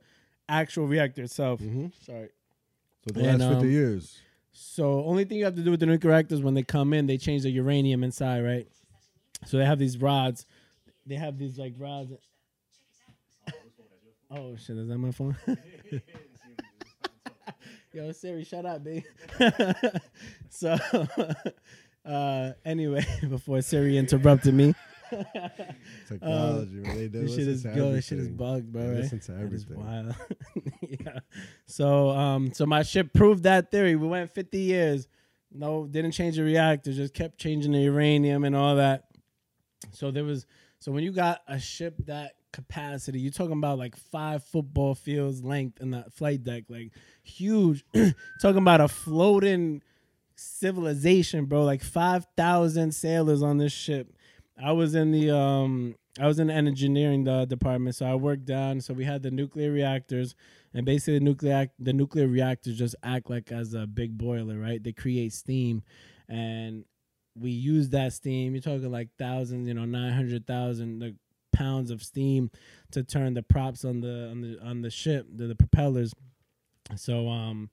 actual reactor itself. Mhm. Sorry. So the And, last 50 um, years. So only thing you have to do with the nuclear reactors when they come in, they change the uranium inside, right? So they have these rods. They have these like rods. Oh shit! Is that my phone? Yo, Siri, shut up, babe. so, uh, anyway, before Siri interrupted me, Technology, they this shit is yo, this shit is everything. bugged, bro. Right? listen to That is wild. yeah. So um so my ship proved that theory. We went 50 years. No, didn't change the reactor, just kept changing the uranium and all that. So there was so when you got a ship that capacity, you're talking about like five football fields length in that flight deck, like huge. talking about a floating civilization, bro. Like five thousand sailors on this ship. I was in the um I was in the engineering uh, department, so I worked down. So we had the nuclear reactors, and basically the nuclear the nuclear reactors just act like as a big boiler, right? They create steam, and we use that steam. You're talking like thousands, you know, nine hundred thousand like, pounds of steam to turn the props on the on the on the ship, the, the propellers. So um,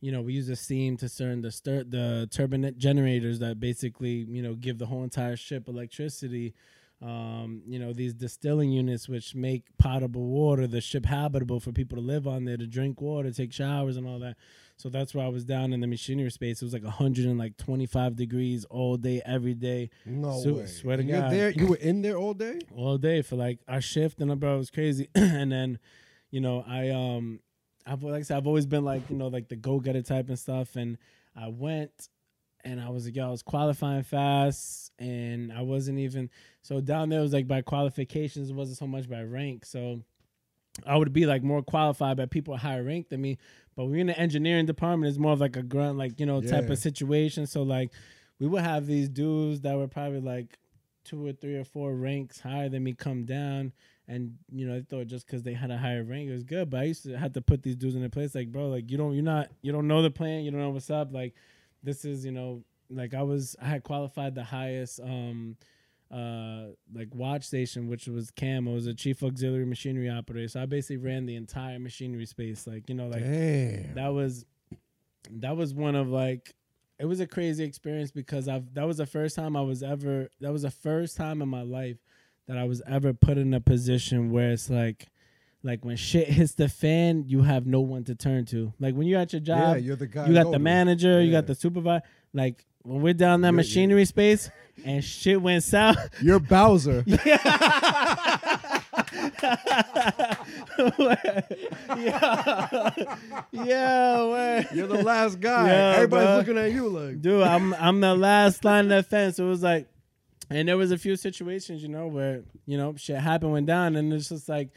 you know, we use the steam to turn the stir the turbine generators that basically you know give the whole entire ship electricity. Um, you know, these distilling units which make potable water, the ship habitable for people to live on there, to drink water, take showers, and all that. So that's why I was down in the machinery space. It was like 125 degrees all day, every day, No So- way. swear to you're God. there. You were in there all day. all day for like our shift, and I bro, it was crazy. and then, you know, I um, I've like I said, I've always been like you know like the go getter type and stuff, and I went. And I was like, yo, I was qualifying fast, and I wasn't even so down there. It was like by qualifications, it wasn't so much by rank. So I would be like more qualified by people higher ranked than me. But we're in the engineering department, it's more of like a grunt, like you know, type of situation. So like, we would have these dudes that were probably like two or three or four ranks higher than me come down. And you know, they thought just because they had a higher rank it was good. But I used to have to put these dudes in their place, like, bro, like you don't, you're not, you don't know the plan, you don't know what's up. Like, this is, you know, like I was, I had qualified the highest, um, uh, like watch station, which was CAM. I was a chief auxiliary machinery operator. So I basically ran the entire machinery space. Like, you know, like Damn. that was that was one of like it was a crazy experience because I've that was the first time I was ever that was the first time in my life that I was ever put in a position where it's like like when shit hits the fan, you have no one to turn to. Like when you're at your job, yeah, you're the guy. you got the manager, you got the supervisor. Like when we're down that machinery space and shit went south, You're Bowser. yeah, yeah, where? You're the last guy. Yeah, Everybody's bro. looking at you like. dude i'm i'm the last line of defense. it was like and there was a few situations you know where you know shit happened went down and it's just like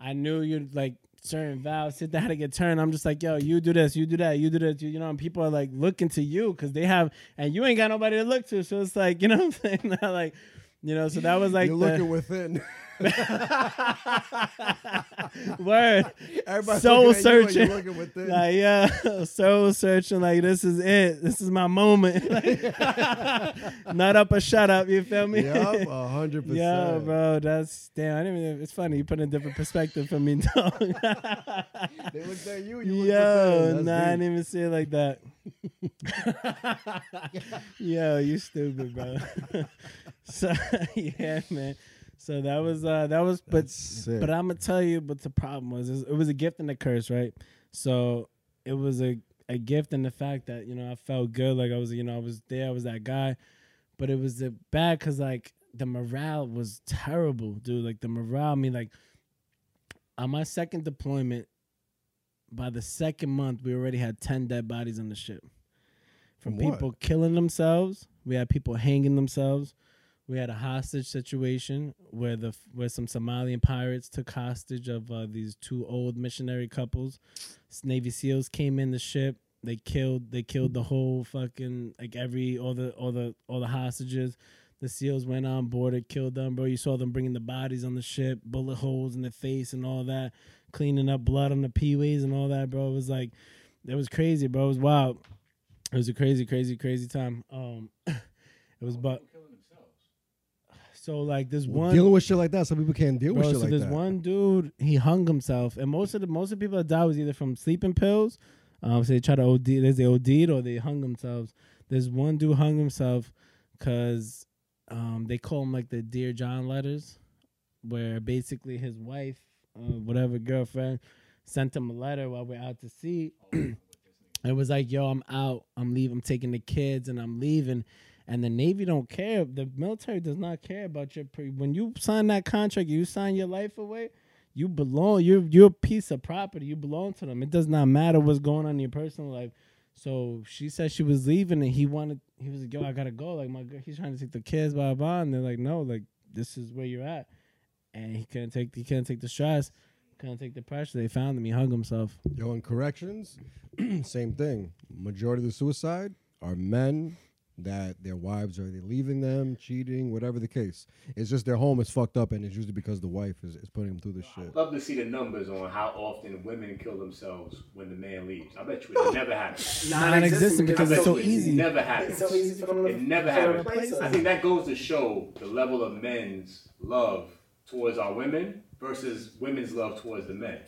i knew you'd like certain vows, sit down to get turned. I'm just like, yo, you do this, you do that, you do this, you, you know. And people are like looking to you because they have, and you ain't got nobody to look to. So it's like, you know what I'm saying? like, you know, so that was like You're the, looking within. word. Everybody's Soul you searching. You're looking within. Like yeah, soul searching. Like this is it. This is my moment. Like, not up or shut up. You feel me? Yup, a hundred percent. Yo, bro, that's damn. I didn't even. It's funny. You put in a different perspective for me, dog. They looked at you. You Yo, nah, I didn't even say it like that. Yo, you stupid, bro. so yeah, man. So that was uh that was but but I'm gonna tell you what the problem was. It was a gift and a curse, right? So it was a a gift in the fact that you know I felt good, like I was you know I was there, I was that guy, but it was a bad because like the morale was terrible, dude. Like the morale, I mean, like on my second deployment, by the second month, we already had ten dead bodies on the ship from From what? people killing themselves. We had people hanging themselves. We had a hostage situation where the where some Somalian pirates took hostage of uh, these two old missionary couples. Navy SEALs came in the ship. They killed they killed the whole fucking like every all the all the all the hostages. The SEALs went on board and killed them, bro. You saw them bringing the bodies on the ship, bullet holes in the face and all that, cleaning up blood on the p-ways and all that, bro. It was like, it was crazy, bro. It was wild. It was a crazy, crazy, crazy time. Um, it was but so like this one dealing with shit like that, some people can't deal Bro, with shit like that. so like there's that. one dude, he hung himself, and most of the most of the people that died was either from sleeping pills, um, so they try to OD, there's they OD'd or they hung themselves. There's one dude hung himself because um, they call him like the Dear John letters, where basically his wife, uh, whatever girlfriend, sent him a letter while we're out to sea. it was like, "Yo, I'm out. I'm leaving. I'm taking the kids, and I'm leaving." And the Navy don't care. The military does not care about your. Pre- when you sign that contract, you sign your life away. You belong. You're you're a piece of property. You belong to them. It does not matter what's going on in your personal life. So she said she was leaving, and he wanted. He was like, "Yo, I gotta go. Like my, girl, he's trying to take the kids, blah blah." And they're like, "No, like this is where you're at." And he couldn't take. He couldn't take the stress. Couldn't take the pressure. They found him. He hung himself. Yo, in corrections, same thing. Majority of the suicide are men that their wives are either leaving them, cheating, whatever the case. It's just their home is fucked up, and it's usually because the wife is, is putting them through this shit. love to see the numbers on how often women kill themselves when the man leaves. I bet you it never happens. Non-existent because it's so easy. It never happens. It's so easy for them to, It never for them to happens. replace. I think that goes to show the level of men's love towards our women versus women's love towards the men.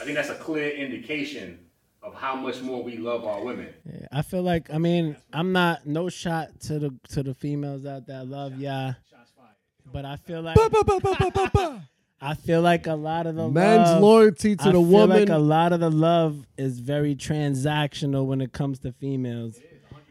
I think that's a clear indication of how much more we love our women. Yeah, I feel like I mean I'm not no shot to the to the females out there. I love yeah, but I feel like Ba, ba, ba, ba, ba, ba, ba. I feel like a lot of the Men's love, loyalty to I the feel woman. like a lot of the love is very transactional when it comes to females.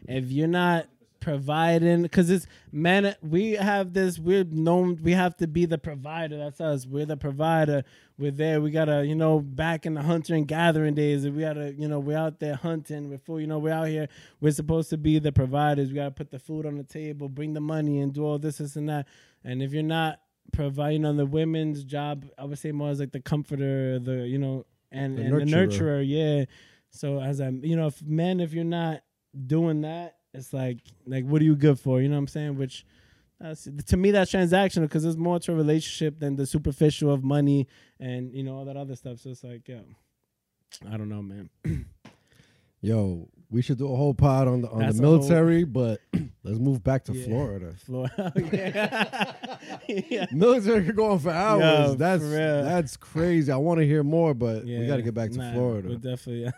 If you're not providing, because it's men, we have this. We're known. We have to be the provider. That's us. We're the provider. We're there. We gotta, you know, back in the hunter and gathering days. We gotta, you know, we're out there hunting. We're Before you know, we're out here. We're supposed to be the providers. We gotta put the food on the table, bring the money, and do all this, this, and that. And if you're not providing on the women's job, I would say more as like the comforter, the you know, and The and the nurturer. nurturer, yeah. So as I'm, you know, if men, if you're not doing that, it's like like what are you good for? You know what I'm saying? Which that's, to me that's transactional because it's more to a relationship than the superficial of money and you know all that other stuff. So it's like, yeah, I don't know, man. Yo, we should do a whole pod on the on That's the a whole- military, but let's move back to Yeah. Florida. Florida, yeah. yeah. Military could go on for hours. Yo, that's for that's crazy. I want to hear more, but we got to get back to nah, Florida. We're definitely.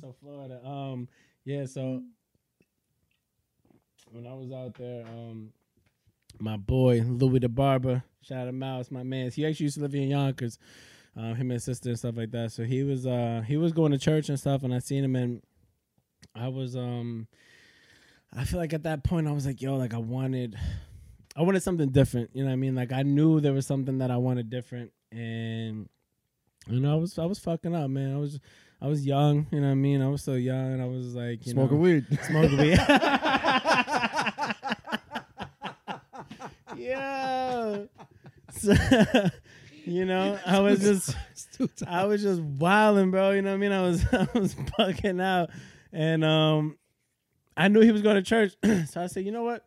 So Florida, um, yeah. So when I was out there, um, my boy Louis the barber, shout him out, it's my man. He actually used to live in Yonkers. Um, him and his sister and stuff like that. So he was uh he was going to church and stuff, and I seen him, and I was um. I feel like at that point I was like, yo, like I wanted I wanted something different. You know what I mean? Like I knew there was something that I wanted different and you know, I was I was fucking up, man. I was I was young, you know what I mean? I was so young and I was like, you Smoking know, weed. smoking weed. yeah. So, you know, I was just I was just wilding, bro. You know what I mean? I was I was bugging out, and um, I knew he was going to church, so I said, you know what?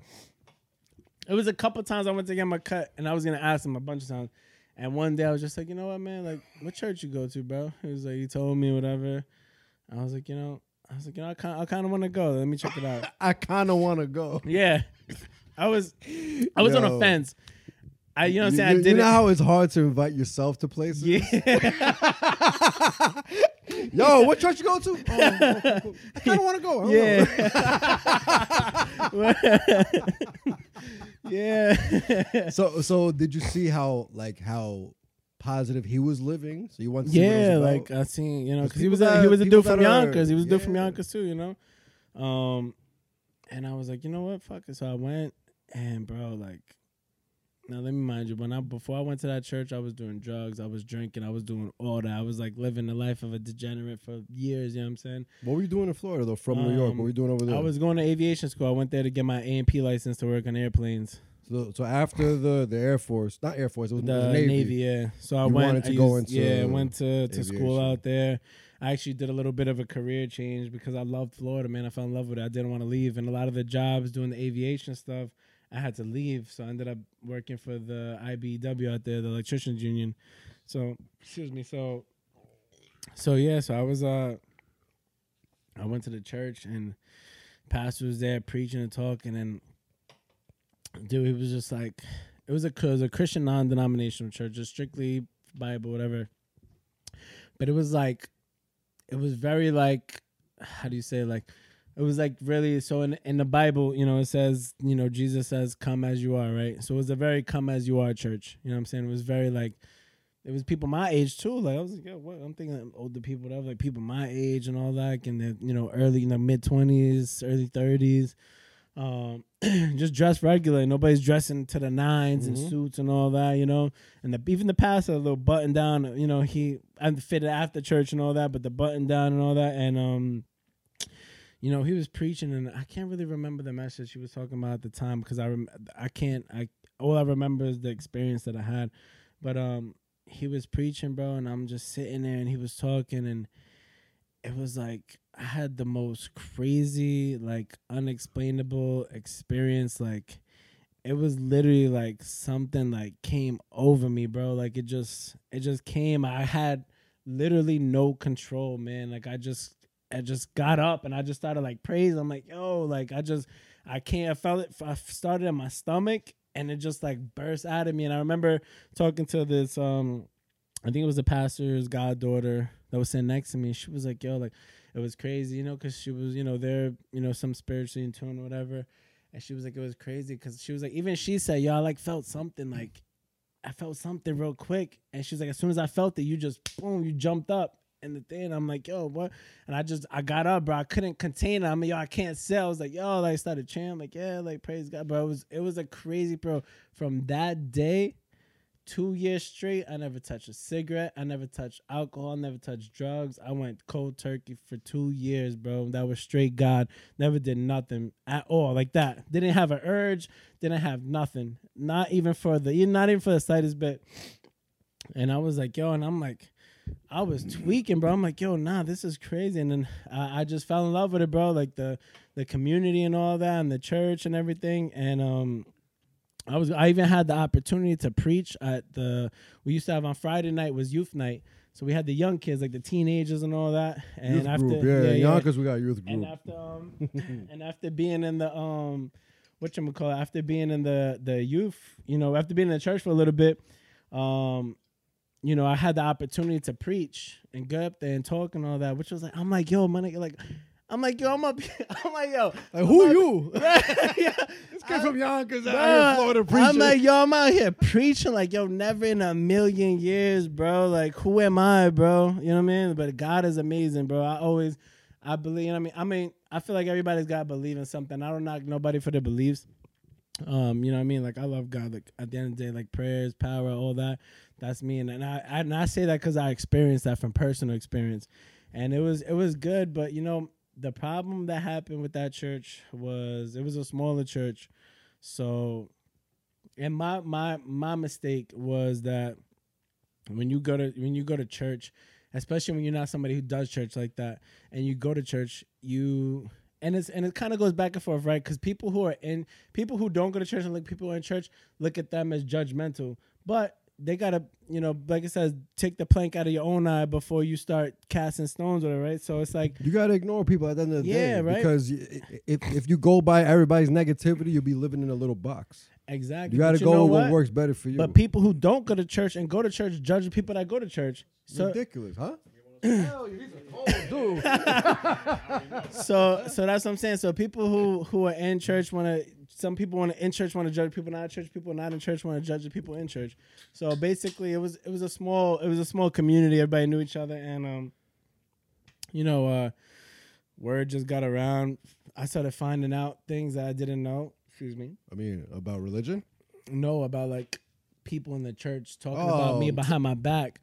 It was a couple times I went to get my cut, and I was gonna ask him a bunch of times. And one day I was just like, you know what, man? Like, what church you go to, bro? He was like, he told me whatever. I was like, you know, I was like, you know, I kind, I kind of want to go. Let me check it out. I kind of want to go. yeah, I was, I was on a fence. I, you know what I'm saying? you- I you know how it's hard to invite yourself to places? yeah. Yo, what church you go to? Oh. I kind of want to go. I don't know. Yeah. Yeah. So, so did you see how like how positive he was living? So you want to see what it was yeah, like I seen, you know because he was a, he was a dude from Yonkers. He was a dude from. Yonkers too, you know. Um, and I was like, you know what, fuck it. So I went, and bro, like, now let me mind you, when I before I went to that church, I was doing drugs, I was drinking, I was doing all that. I was like living the life of a degenerate for years. You know what I'm saying? what were you doing in Florida though? From New York, Um, what were you doing over there? I was going to aviation school. I went there to get my A and P license to work on airplanes. so, so after the the Air Force, not Air Force, it was the the Navy. Navy. yeah. So I You went to I go used- into yeah, I went to, to school out there. I actually did a little bit of a career change because I loved Florida, man. I fell in love with it. I didn't want to leave, and a lot of the jobs doing the aviation stuff, I had to leave. So I ended up working for the IBEW out there, the Electricians Union. So excuse me. So so yeah. So I was uh, I went to the church and pastor was there preaching and talking, and dude, he was just like, it was a it was a Christian non-denominational church, just strictly Bible, whatever. But it was like, it was very like, how do you say like, it was like really so in in the Bible, you know, it says, you know, Jesus says, "Come as you are," right? So it was a very "come as you are" church. You know what I'm saying? It was very like. It was people my age too. Like I was like, yo, what? I'm thinking older people, whatever, like people my age and all that, and the you know early, you know, mid twenties, early thirties um, just dress regular. Nobody's dressing to the 9s and Mhm. suits and all that, you know. And the, even the pastor, a little button down, you know, he I fitted after church and all that, but the button down and all that, and um, you know, he was preaching, and I can't really remember the message he was talking about at the time because I rem- I can't I all I remember is the experience that I had, but um, he was preaching, bro, and I'm just sitting there, and he was talking, and it was like I had the most crazy, like unexplainable experience. Like it was literally like something like came over me, bro. Like it just it just came. I had literally no control, man. Like I just I just got up and I just started like praising. I'm like, yo, like I just I can't I felt it I started in my stomach and it just like burst out of me. And I remember talking to this um I think it was the pastor's goddaughter that was sitting next to me. She was like, yo, like it was crazy, you know, because she was, you know, there, you know, some spiritually in tune or whatever. And she was like, it was crazy because she was like, even she said, yo, I like felt something like, I felt something real quick. And she was like, as soon as I felt it, you just, boom, you jumped up. And the thing, I'm like, yo, what? And I just, I got up, bro. I couldn't contain it. I'm like, yo, I can't sell. I was like, yo, like, I started chanting, like, yeah, like, praise God, bro. It was, it was a crazy, bro. From that day, two years straight, I never touched a cigarette. I never touched alcohol. Never touched drugs. I went cold turkey for two years, bro. That was straight God. Never did nothing at all like that. Didn't have an urge. Didn't have nothing. Not even for the, not even for the slightest bit. And I was like, yo, and I'm like, I was tweaking, bro. I'm like, yo, nah, this is crazy. And then I, I just fell in love with it, bro. Like the the community and all that, and the church and everything. And um, I was I even had the opportunity to preach at the we used to have on Friday night was youth night. So we had the young kids, like the teenagers and all that. And youth after group, yeah, yeah, yeah. Yonkers we got youth group. and after um and after being in the um what you call it, after being in the the youth, you know, after being in the church for a little bit, um, you know, I had the opportunity to preach and go up there and talk and all that, which was like, I'm like, yo, man, like, I'm like, yo, I'm up, here. I'm like, yo, Like who I'm you? yeah, this kid from Yonkers out Bruh, here Florida preaching. I'm like, yo, I'm out here preaching. Like, yo, never in a million years, bro. Like, who am I, bro? You know what I mean? But God is amazing, bro. I always, I believe. You know what I mean, I mean, I feel like everybody's got to believe in something. I don't knock nobody for their beliefs. Um, you know what I mean? Like, I love God. Like, at the end of the day, like prayers, power, all that. That's me, and, and I and I say that because I experienced that from personal experience, and it was it was good. But you know, the problem that happened with that church was it was a smaller church, so and my my my mistake was that when you go to when you go to church, especially when you're not somebody who does church like that, and you go to church, you and it's and it kind of goes back and forth, right? Because people who are in people who don't go to church and like people who are in church look at them as judgmental, but they gotta, you know, like it says, take the plank out of your own eye before you start casting stones it, right? So it's like, You gotta ignore people at the end of the day, Yeah, right. Because if if you go by everybody's negativity, you'll be living in a little box. exactly. You gotta but go with what what? works better for you. But people who don't go to church and go to church judge the people that go to church. So ridiculous, huh? Hell, he's a cold dude. so so that's what I'm saying. So people who who are in church want to. Some people want to in church want to judge people not in church. People not in church want to judge the people in church. So basically, it was it was a small it was a small community. Everybody knew each other, and um, you know, uh, word just got around. I started finding out things that I didn't know. Excuse me. I mean, about religion. No, about like people in the church talking about me Oh. behind my back.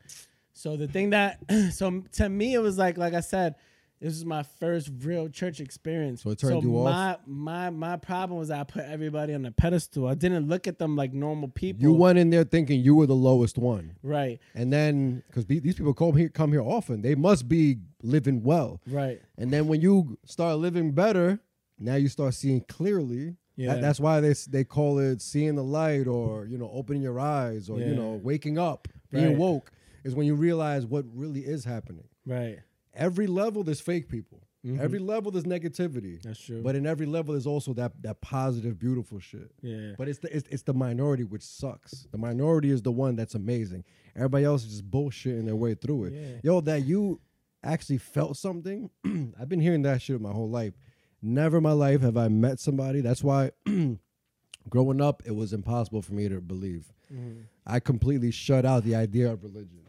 So the thing that so to me it was like like I said, this is my first real church experience. So it turned you off? my, My my problem was I put everybody on a pedestal. I didn't look at them like normal people. You went in there thinking you were the lowest one, right, and then because these people come here come here often, they must be living well. right. And then when you start living better, now you start seeing clearly. Yeah. That- that's why they they call it seeing the light, or you know, opening your eyes, or you know, waking up, being Right. woke. Is when you realize what really is happening. Right. Every level, there's fake people. Mhm. Every level, there's negativity. That's true. But in every level, there's also that that positive, beautiful shit. yeah. But it's the it's, it's the minority which sucks. The minority is the one that's amazing. Everybody else is just bullshitting their way through it. Yeah. Yo, that you actually felt something. I've been hearing that shit my whole life. Never in my life have I met somebody. That's why growing up, it was impossible for me to believe. Mhm. I completely shut out the idea of religion.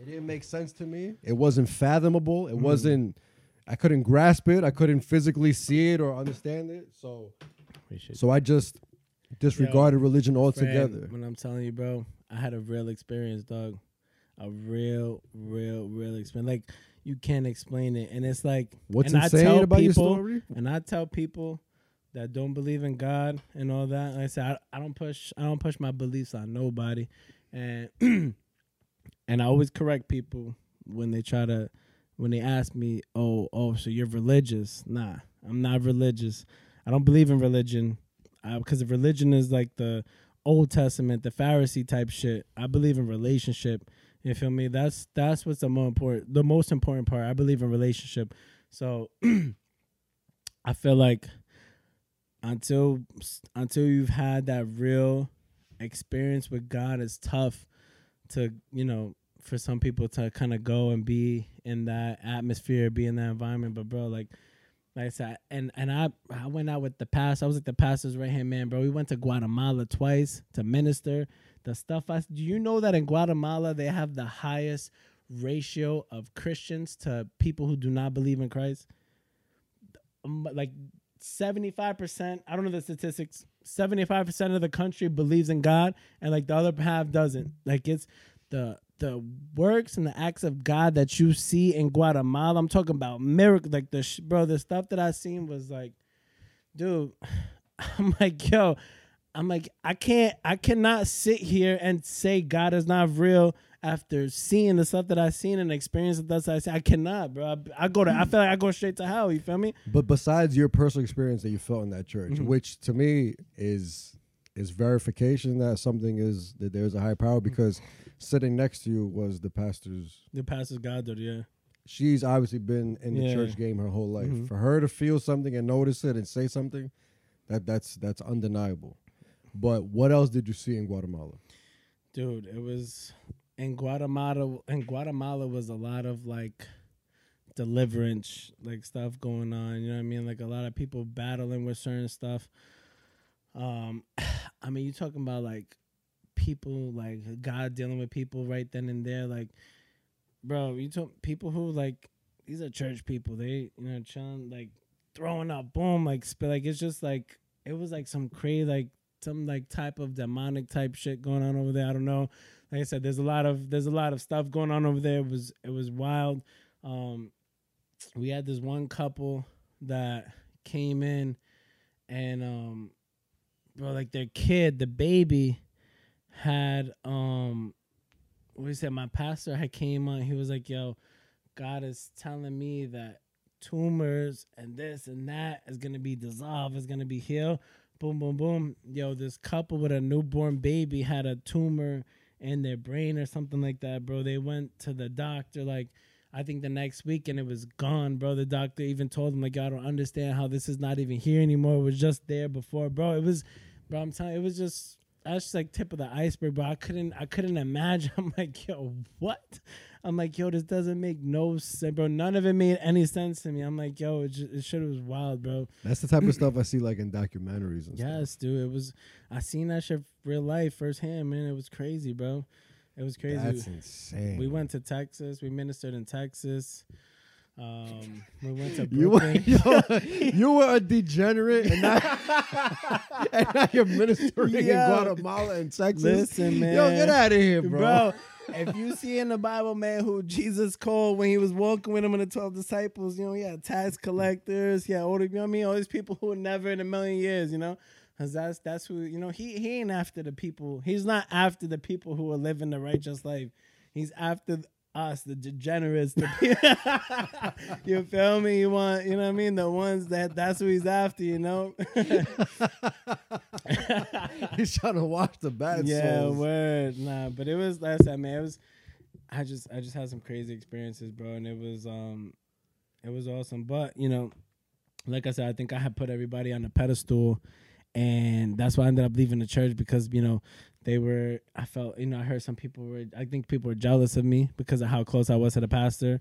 It didn't make sense to me. It wasn't fathomable. It mm. wasn't. I couldn't grasp it. I couldn't physically see it or understand it. So, Appreciate so I just disregarded religion Fran, altogether. When I'm telling you, bro, I had a real experience, dog. A real, real, real experience. Like you can't explain it, and it's like What's and I insane tell about your people- story? And I tell people that don't believe in God and all that. Like I said, I, I don't push, I don't push my beliefs on nobody, and and I always correct people when they try to, when they ask me, oh, oh, so you're religious? Nah, I'm not religious. I don't believe in religion, uh, because if religion is like the Old Testament, the Pharisee type shit. I believe in relationship. You feel me? That's that's what's the more important, the most important part. I believe in relationship. So I feel like until until you've had that real experience with God, it's tough to you know for some people to kind of go and be in that atmosphere, be in that environment. But bro, like like I said, and and I I went out with the pastor. I was like the pastor's right hand man, bro. We went to Guatemala twice to minister. The stuff I do you know that in Guatemala they have the highest ratio of Christians to people who do not believe in Christ? Um, like 75%, I don't know the statistics, 75% of the country believes in God and like the other half doesn't. Like it's the the works and the acts of God that you see in Guatemala. I'm talking about miracle like the sh- bro, the stuff that I seen was like dude, I'm like, yo, I'm like, I can't, I cannot sit here and say God is not real after seeing the stuff that I've seen and experiencing that I see. I cannot, bro. I, I go to, I feel like I go straight to hell. You feel me? But besides your personal experience that you felt in that church, Mhm. which to me is is verification that something is that there's a high power because sitting next to you was the pastor's The pastor's goddaughter, yeah. she's obviously been in the Yeah. church game her whole life. Mhm. For her to feel something and notice it and say something, that that's that's undeniable. But what else did you see in Guatemala? Dude, it was in Guatemala. In Guatemala was a lot of like deliverance, like stuff going on. You know what I mean? Like a lot of people battling with certain stuff. Um, I mean, you're talking about like people, like God dealing with people right then and there. Like, bro, you talk people who like these are church people. They you know chilling like throwing up, boom, like spit. Like it's just like it was like some crazy like some like type of demonic type shit going on over there. I don't know. Like I said, there's a lot of there's a lot of stuff going on over there. It was it was wild. Um, we had this one couple that came in, and um, bro, like their kid, the baby, had um, we said my pastor had came on. He was like, "Yo, God is telling me that tumors and this and that is gonna be dissolved, is gonna be healed." Boom, boom, boom. Yo, this couple with a newborn baby had a tumor in their brain or something like that, bro. They went to the doctor like I think the next week and it was gone, bro. The doctor even told him like I don't understand how this is not even here anymore. It was just there before, bro. It was, bro. I'm telling, you, it was just that's just like tip of the iceberg, bro. I couldn't, I couldn't imagine. I'm like, yo, what? I'm like, yo, this doesn't make no sense, bro. None of it made any sense to me. I'm like, yo, it, just, it should have was wild, bro. That's the type of stuff I see like in documentaries and stuff. Yes, dude. It was. I seen that shit real life firsthand, man. It was crazy, bro. It was crazy. That's insane. We went to Texas. We ministered in Texas. Um, we went to You were, yo, you were a degenerate, and now, and you're ministering in Guatemala and Texas. Listen, man. Yo, get out of here, bro. bro. if you see in the Bible, man, who Jesus called when he was walking with him and the twelve disciples, you know, yeah, tax collectors, yeah, all you know what I mean, all these people who would never in a million years, you know, because that's that's who you know. He he ain't after the people. He's not after the people who are living the righteous life. He's after us, the degenerates. The you feel me? You want, you know what I mean? The ones that that's who he's after, you know. He's trying to wash the bad yeah, souls. word. Nah, but it was last time, man. It was. I just I just had some crazy experiences, bro, and it was um, it was awesome. But you know, like I said, I think I had put everybody on a pedestal, and that's why I ended up leaving the church because you know they were. I felt you know I heard some people were. I think people were jealous of me because of how close I was to the pastor,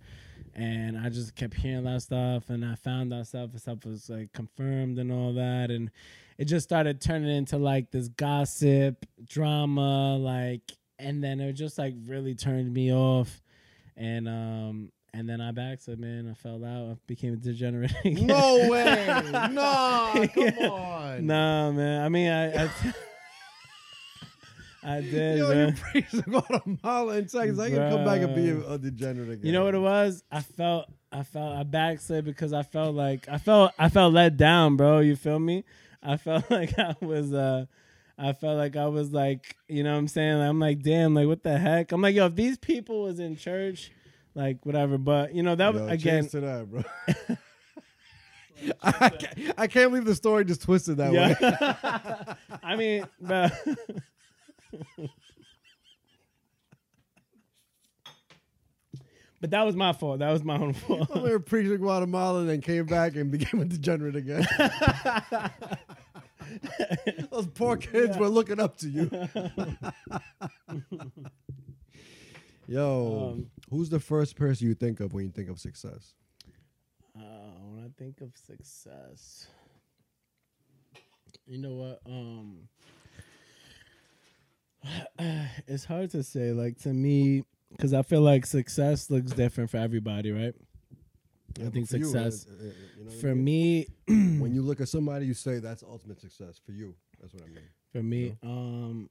and I just kept hearing that stuff, and I found that stuff. and Stuff was like confirmed and all that, and it just started turning into like this gossip drama, like, and then it just like really turned me off, and um. And then I backslid, man. I fell out. I became a degenerate. again. No way. No, come Yeah. on. Nah, man. I mean, I, I, I did, Yo, man. you praise Guatemala and Texas. I can come back and be a, a degenerate again. You know what it was? I felt, I felt, I backslid because I felt like I felt, I felt let down, bro. You feel me? I felt like I was, uh, I felt like I was like, you know what I'm saying? I'm like, damn, like what the heck? I'm like, yo, if these people was in church, like whatever. But you know that Yo, again, to that, bro. I, can't, I can't believe the story just twisted that way. I mean, but. But that was my fault. That was my own fault. we were preaching Guatemala and then came back and became a degenerate again. Those poor kids were looking up to you. Yo, Um, who's the first person you think of when you think of success? Uh, when I think of success, you know what? Um, it's hard to say. Like to me, because I feel like success looks different for everybody, right? I think for you, success- uh, uh, you know what I For mean? me, when you look at somebody, you say that's ultimate success for you. That's what I mean. for me, um,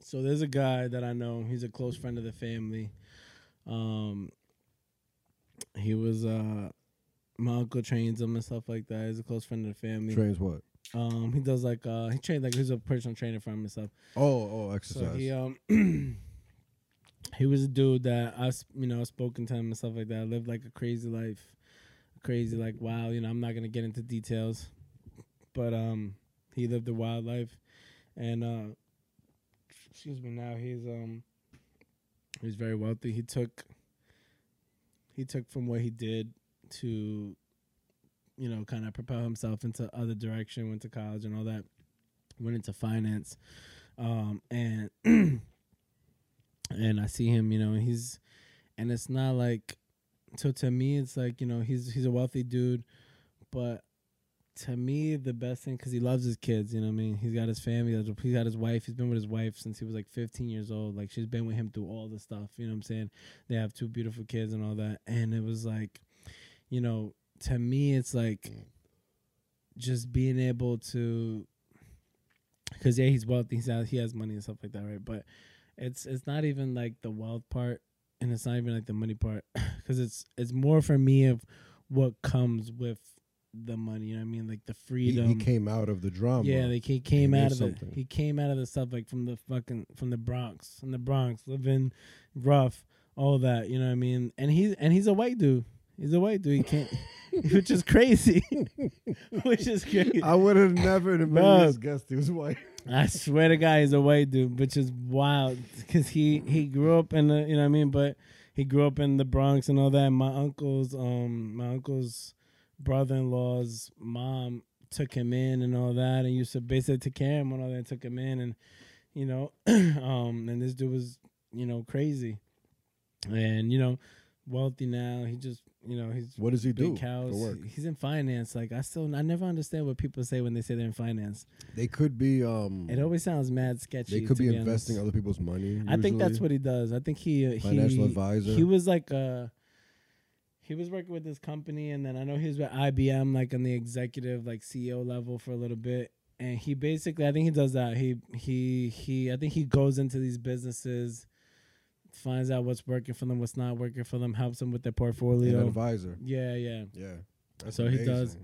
so there's a guy that I know. He's a close friend of the family. Um, he was uh, my uncle trains him and stuff like that. He's a close friend of the family. Trains what? Um, he does like uh, he trained like he's a personal trainer for him and stuff. Oh, oh, exercise. So he um he was a dude that I you know spoken to him and stuff like that. Lived like a crazy life, crazy like wow. You know I'm not gonna get into details, but um he lived a wild life, and uh excuse me now he's um he's very wealthy. He took he took from what he did to you know kind of propel himself into other direction. Went to college and all that. Went into finance um, and and I see him, you know, and he's and it's not like so to me it's like you know he's he's a wealthy dude, but to me the best thing because he loves his kids, you know what I mean. He's got his family, he's got his wife. He's been with his wife since he was like 15 years old. Like she's been with him through all the stuff, you know what I'm saying. They have two beautiful kids and all that, and it was like, you know, to me it's like just being able to because yeah, he's wealthy. He's out, he has money and stuff like that, right? But it's it's not even like the wealth part, and it's not even like the money part, because it's it's more for me of what comes with the money. You know what I mean? Like the freedom. he came out of the drama. Yeah, like he came made out of the he came out of the stuff like from the fucking from the Bronx, from the Bronx, living rough, all that. You know what I mean? And he's and he's a white dude. He's a white dude. He can't, which is crazy. which is crazy. I would have never in a million guessed he was white. I swear to God, he's a white dude, which is wild because he he grew up in the you know what I mean, but he grew up in the Bronx and all that. My uncle's um my uncle's brother-in-law's mom took him in and all that, and used to basically take care of him and all that. And took him in, and you know, um, and this dude was you know crazy, and you know, wealthy now. He just you know he's What does he do big cows. for work? He's in finance. Like I still I never understand what people say when they say they're in finance. They could be. Um, It always sounds mad sketchy. they could be, be investing honest. other people's money. I think that's what he does. I think he uh, Financial he, advisor. He was like uh he was working with this company, and then I know he was with IBM, like on the executive, like CEO level for a little bit. And he basically, I think he does that. He he he. I think he goes into these businesses, finds out what's working for them, what's not working for them, helps them with their an portfolio. advisor. Yeah, yeah. Yeah. That's So he does-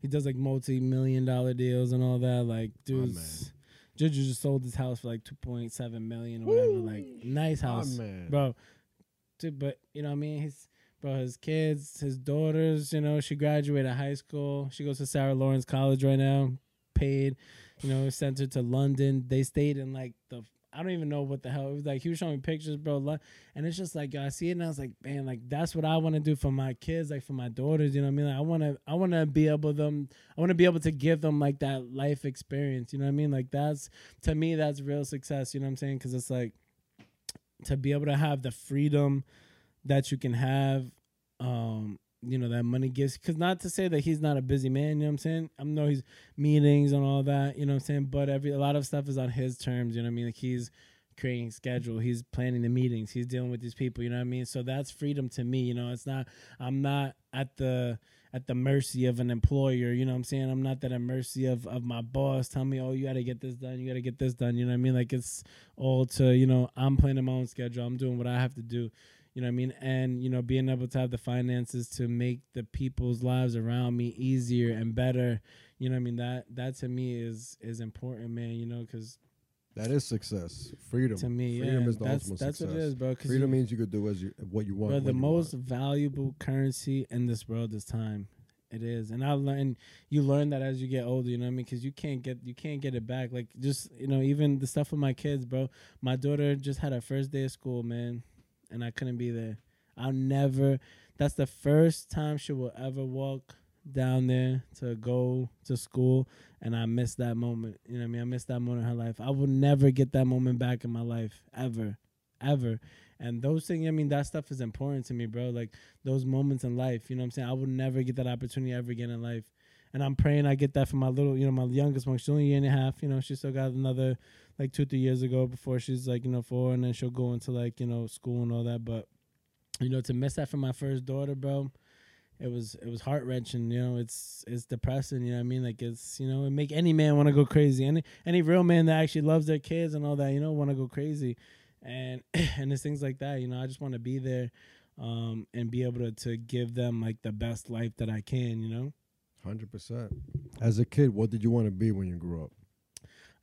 He does like multi-million dollar deals and all that. Like, dude. Juju just sold his house for like two point seven million or whatever. Like, nice house, man. bro. Dude, but you know what I mean? He's bro, his kids, his daughters. You know, she graduated high school. She goes to Sarah Lawrence College right now. Paid, you know, sent her to London. They stayed in like the. I don't even know what the hell it was like. He was showing me pictures, bro, and it's just like yo, I see it and I was like, man, like that's what I want to do for my kids, like for my daughters. You know what I mean? Like, I want to, I want to be able them, I want to be able to give them like that life experience. You know what I mean? Like that's to me, that's real success. You know what I'm saying? Because it's like to be able to have the freedom that you can have um you know that money gives because not to say that he's not a busy man you know what i'm saying? I know he's meetings and all that you know what i'm saying? But every a lot of stuff is on his terms you know what i mean? Like he's creating schedule he's planning the meetings he's dealing with these people you know what i mean? So that's freedom to me you know? It's not i'm not at the at the mercy of an employer you know what i'm saying? I'm not that at mercy of of my boss tell me oh you gotta get this done you gotta get this done you know what i mean? Like it's all to you know i'm planning my own schedule i'm doing what i have to do you know what I mean? And, you know, being able to have the finances to make the people's lives around me easier and better, you know what I mean? That that to me is is important, man, you know, cuz That is success. Freedom. to me, Freedom yeah, is the that's ultimate that's success. what it is, bro. Freedom means you could do as you what you want. bro, the you most want. valuable currency in this world is time. It is, and I learned you learn that as you get older. You know what I mean? Because you can't get you can't get it back. Like just you know, even the stuff with my kids, bro. My daughter just had her first day of school, man, and I couldn't be there. I'll never. That's the first time she will ever walk down there to go to school, and I missed that moment. You know what I mean? I missed that moment in her life. I will never get that moment back in my life ever, ever. And those things, I mean, that stuff is important to me, bro. Like those moments in life, you know what I'm saying? I will never get that opportunity ever again in life. And I'm praying I get that for my little, you know, my youngest one. She's only a year and a half. You know, she still got another like two, three years ago before she's like, you know, four, and then she'll go into like, you know, school and all that. But you know, to miss that from my first daughter, bro, it was it was heart wrenching. You know, it's it's depressing. You know what I mean? Like it's you know, it make any man want to go crazy. Any any real man that actually loves their kids and all that, you know, want to go crazy. And and it's things like that. You know, I just want to be there, um, and be able to to give them like the best life that I can. You know. Hundred percent. As a kid, what did you want to be when you grew up?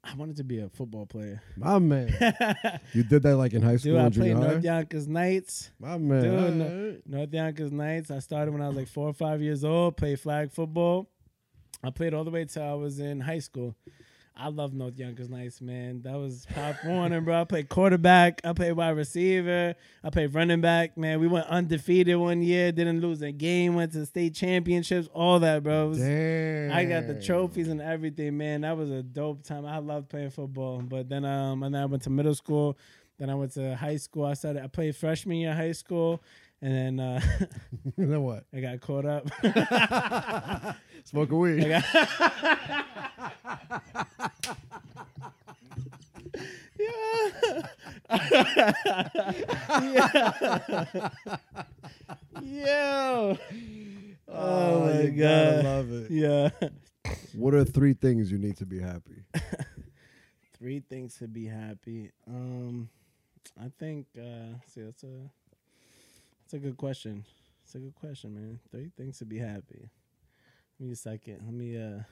I wanted to be a football player. My man, you did that like in high school Dude, I played. North Yonkers Knights. My man, Dude, right. North Yonkers Knights. I started when I was like four or five years old. Played flag football. I played all the way till I was in high school. I love North Yonkers Knights, man. That was Pop Warner, bro. I played quarterback. I played wide receiver. I played running back. Man, we went undefeated one year. Didn't lose a game. Went to state championships. All that, bro. Was- Damn. I got the trophies and everything, man. That was a dope time. I loved playing football. But then um and then I went to middle school. Then I went to high school. I started I played freshman year high school. And then uh then what? I got caught up. Smoke a weed. I got yeah. Yo. Oh, my you gotta god. love it. Yeah. What are three things you need to be happy? Three things to be happy. Um, I think. Uh, see, that's a that's a good question. It's a good question, man. Three things to be happy. Give me a second. Let me uh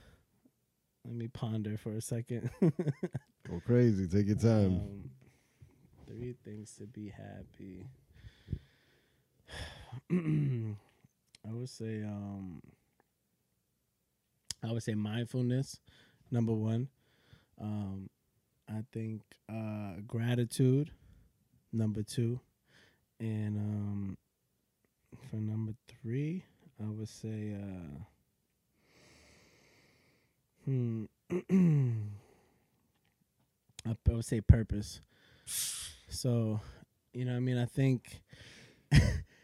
let me ponder for a second. Go crazy. Take your time. Um, three things to be happy. I would say um I would say mindfulness, number one. Um I think uh gratitude, number two. And um for number three, I would say uh hmm I I would say purpose. So, you know, I mean, I think,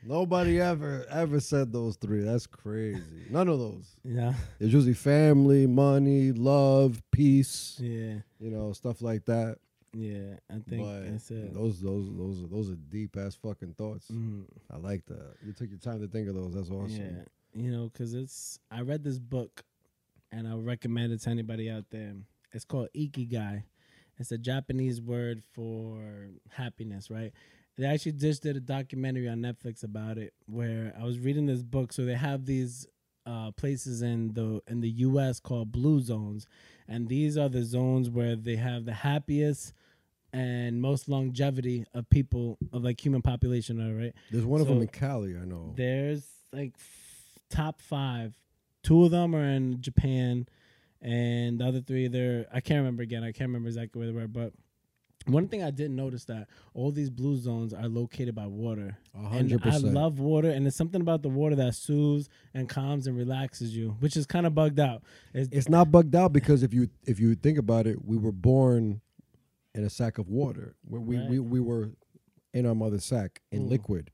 Nobody ever ever said those three. That's crazy. None of those. yeah, It's usually family, money, love, peace. yeah, You know, stuff like that. Yeah. I think but that's it. those those those are those are deep ass fucking thoughts. Mhm. I like that. You took your time to think of those. That's awesome. Yeah, you know, because it's. I read this book, and I recommend it to anybody out there. It's called Ikigai. It's a Japanese word for happiness, right? They actually just did a documentary on Netflix about it, where I was reading this book. So they have these uh, places in the in the U.S. called blue zones, and these are the zones where they have the happiest and most longevity of people of like human population, are right. There's one of them in Cali. I know. There's like f- top five. Two of them are in Japan, and the other three they're I can't remember again. I can't remember exactly where they were, but one thing I didn't notice that all these blue zones are located by water. A And hundred I love water, and it's something about the water that soothes and calms and relaxes you, which is kind of bugged out. It's, It's not bugged out because if you if you think about it, we were born in a sack of water. We we, Right. we, we were in our mother's sack in Mm. liquid.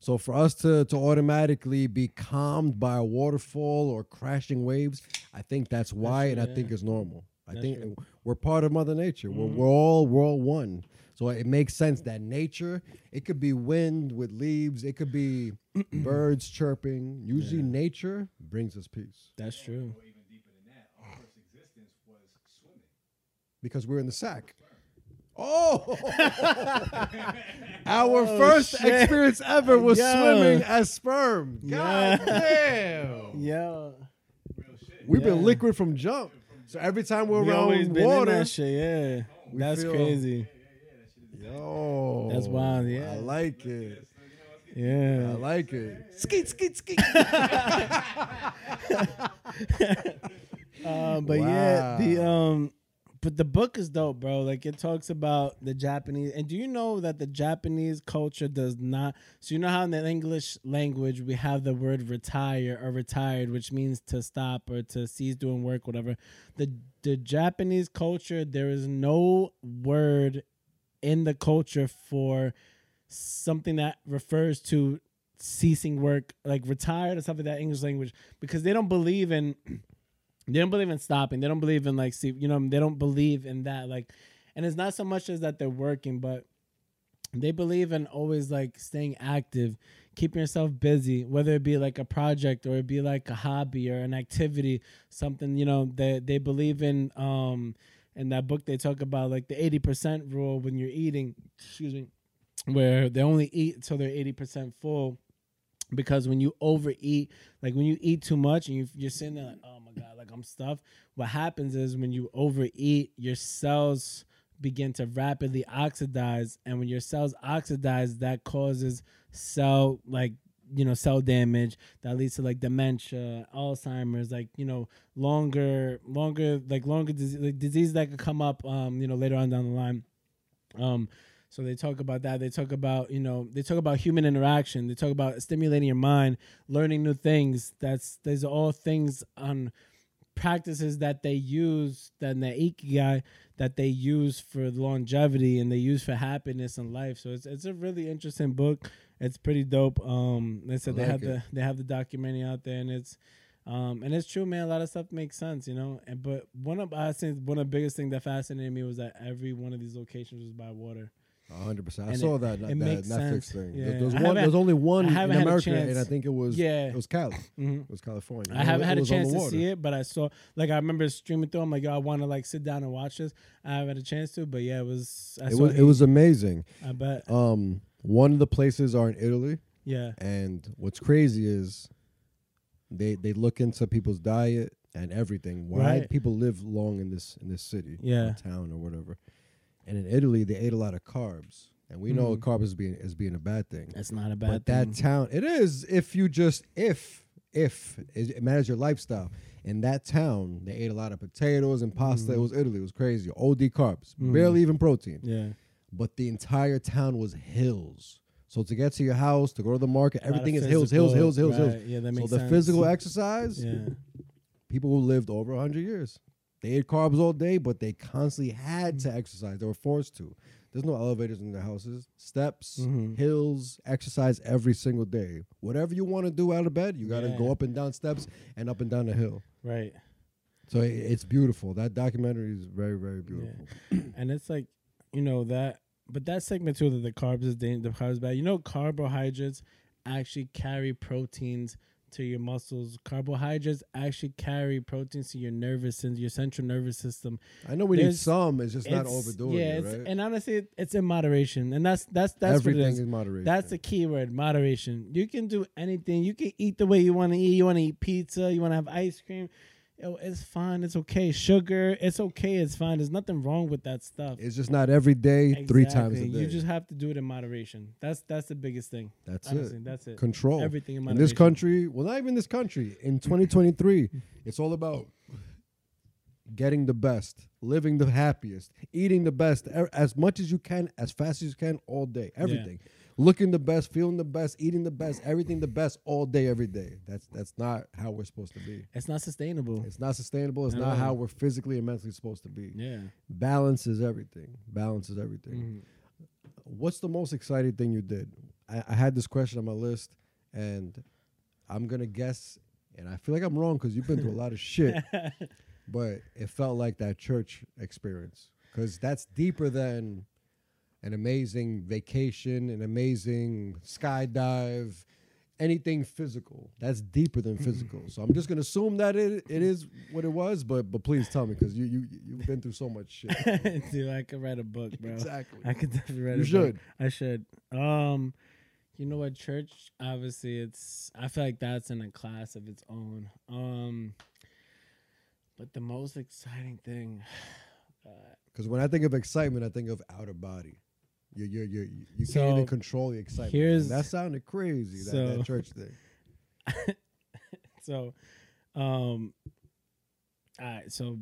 So for us to to automatically be calmed by a waterfall or crashing waves, I think that's why, and I true, think yeah. it's normal. I That's think true. we're part of Mother Nature. We're, Mhm. we're all we're all one. So it makes sense that nature, it could be wind with leaves, it could be birds chirping. Usually, Yeah. nature brings us peace that's true. even deeper than that, our first existence was swimming. because we're in the sack. Oh, our Oh, first shit. experience ever was Yo. swimming as sperm. God Yeah. damn. Yeah, We've been liquid from jump. So every time we're we around always been in water, that shit. Yeah, we that's feel- crazy. yo, That's wild, yeah. I like it. Yeah, I like it. Skeet, skeet, skeet. Um, but yeah, the um, but the book is dope, bro. Like it talks about the Japanese, and do you know that the Japanese culture does not? So you know how in the English language we have the word retire or retired, which means to stop or to cease doing work, whatever. The the Japanese culture, there is no word in the culture for something that refers to ceasing work, like retired or something that English language, because they don't believe in they don't believe in stopping. They don't believe in like see, you know, they don't believe in that. Like, and it's not so much as that they're working, but they believe in always like staying active, keeping yourself busy, whether it be like a project or it be like a hobby or an activity, something, you know, they they believe in um in that book they talk about like the 80% rule when you're eating, excuse me, where they only eat until they're 80% full because when you overeat, like when you eat too much and you, you're sitting there like, oh like I'm stuffed. What happens is when you overeat, your cells begin to rapidly oxidize, and when your cells oxidize, that causes cell like you know cell damage that leads to like dementia, Alzheimer's, like you know longer, longer, like longer disease, like that could come up, um, you know later on down the line. Um, so they talk about that. They talk about you know they talk about human interaction. They talk about stimulating your mind, learning new things. That's these are all things on practices that they use that in the ikigai that they use for longevity and they use for happiness in life. So it's it's a really interesting book. It's pretty dope. Um, they said I they have it. the they have the documentary out there and it's. Um, and it's true, man. A lot of stuff makes sense, you know. And but one of I think one of the biggest things that fascinated me was that every one of these locations was by water. A hundred percent. I And saw it- that, it that Netflix sense. thing. Yeah. There's one. There's only one in haven't had a America, and I think it was Yeah. it was Cali. Mm-hmm. It was California. I haven't It had a chance to see it, but I saw like I remember streaming through. I'm like, yo, I want to like sit down and watch this. I haven't had a chance to, but yeah, it was. I It was it was amazing. I bet. Um, one of the places are in Italy, Yeah. and what's crazy is They they look into people's diet and everything. Why Right. people live long in this in this city, Yeah. or town or whatever. And in Italy, they ate a lot of carbs, and we know Mm. carbs is being is being a bad thing. That's not a bad but that town, it is if you just if if it, it matters your lifestyle. In that town, they ate a lot of potatoes and pasta. Mm. It was Italy. It was crazy. OD carbs, Mm. barely even protein. yeah. But the entire town was hills. So to get to your house, to go to the market, A lot of everything is hills, hills, hills, hills, hills. Yeah, that makes sense. So the physical exercise, Yeah. people who lived over 100 years. They ate carbs all day, but they constantly had to exercise. They were forced to. There's no elevators in their houses. Steps, Mhm. hills, exercise every single day. Whatever you want to do out of bed, you got to Yeah. go up and down steps and up and down the hill. Right. So it, it's beautiful. That documentary is very, very beautiful. and it's like you know that but that segment too that the carbs is the carbs bad you know carbohydrates actually carry proteins to your muscles carbohydrates actually carry proteins to your nervous system your central nervous system I know we need There's- some. It's just not overdoing yeah it, right? and honestly it- it's in moderation and that's that's that's Everything what it is in moderation. that's the key word moderation you can do anything you can eat the way you want to eat you want to eat pizza you want to have ice cream Yo, it's fine it's okay sugar it's okay it's fine there's nothing wrong with that stuff It's just not every day, three times a day. You just have to do it in moderation. That's that's the biggest thing. That's Honestly, it. that's it. Control. Everything in in this country, well, not even this country. In 2023, it's all about getting the best, living the happiest, eating the best as much as you can, as fast as you can, all day. Everything, looking the best, feeling the best, eating the best, everything the best, all day, every day. That's that's not how we're supposed to be. It's not sustainable. It's not sustainable. It's not how we're physically and mentally supposed to be. yeah. Balance is everything. Balance is everything. Mhm. What's the most exciting thing you did? I, I had this question on my list, and I'm gonna guess, and I feel like I'm wrong because you've been through a lot of shit. But it felt like that church experience because that's deeper than an amazing vacation, an amazing skydive, anything physical. That's deeper than physical. So I'm just gonna assume that it it is what it was. But but please tell me because you you you've been through so much shit. Dude, I could write a book, bro. exactly. I could definitely write a book. You a should. book. I should. Um you know what, church, obviously it's I feel like that's in a class of its own. Um but the most exciting thing uh, Because when I think of excitement, I think of outer body. You you you you So, can't even control the excitement. here's- that sounded crazy. That, so- that church thing. so um all right so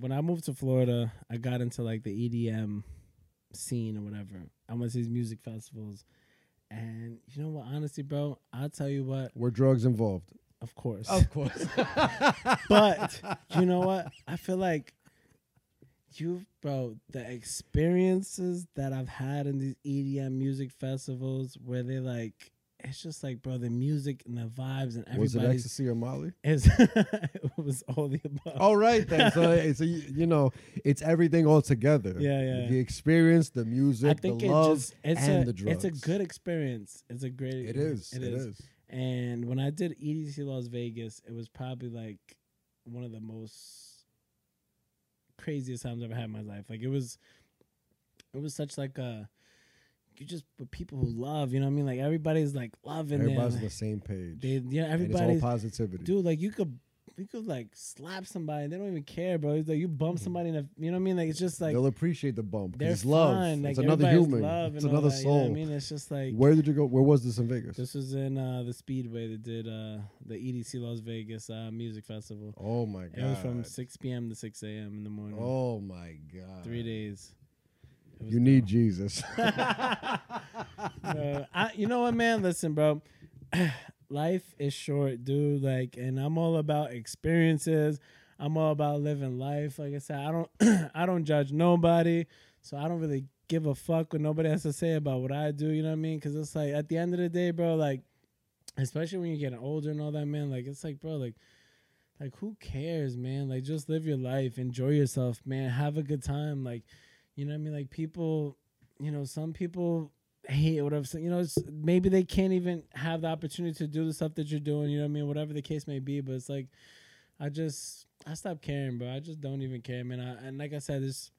when i moved to florida i got into like the edm scene or whatever i went to these music festivals and you know what honestly bro i'll tell you what Were drugs involved? of course Of course. but you know what i feel like you bro the experiences that i've had in these edm music festivals where they like it's just like bro the music and the vibes and everybody Was it ecstasy or Molly? is it was all the above. All right then. So it's a, you know it's everything all together. Yeah, yeah. The experience, the music, I think the it love, just it's and a the drugs. it's a good experience. It's a great. It is. It is. And when I did EDC Las Vegas, it was probably like one of the most craziest times I've ever had in my life. Like it was, it was such like a. You just with people who love, you know what I mean? Like everybody's like loving Everybody's them. on the same page. They, yeah, everybody's all positivity. dude like you could you could like slap somebody and they don't even care bro it's like you bump Mm-hmm. somebody in a, you know what i mean like it's just like They'll appreciate the bump. it's love. like it's another human. It's another that, you know soul. i mean it's just like Where did you go? Where was this in Vegas? this was in uh the speedway that did uh the edc las vegas uh music festival oh my god. it was from 6 p.m to 6 a.m in the morning Oh my god. three days You need Jesus. Uh, I, you know what, man? Listen, bro. Life is short, dude. Like, and I'm all about experiences. I'm all about living life. Like I said, I don't, I don't judge nobody, so I don't really give a fuck what nobody has to say about what I do. You know what I mean? Because it's like at the end of the day, bro. Like, especially when you're getting older and all that, man. Like, it's like, bro, like. Like who cares, man? Like just live your life, enjoy yourself, man. Have a good time. Like, you know what I mean? Like people, you know, some people hate whatever. so, You know, maybe they can't even have the opportunity to do the stuff that you're doing. You know what I mean? Whatever the case may be. But it's like, I just, I stopped caring, bro. I just don't even care, man. I, and like I said, it's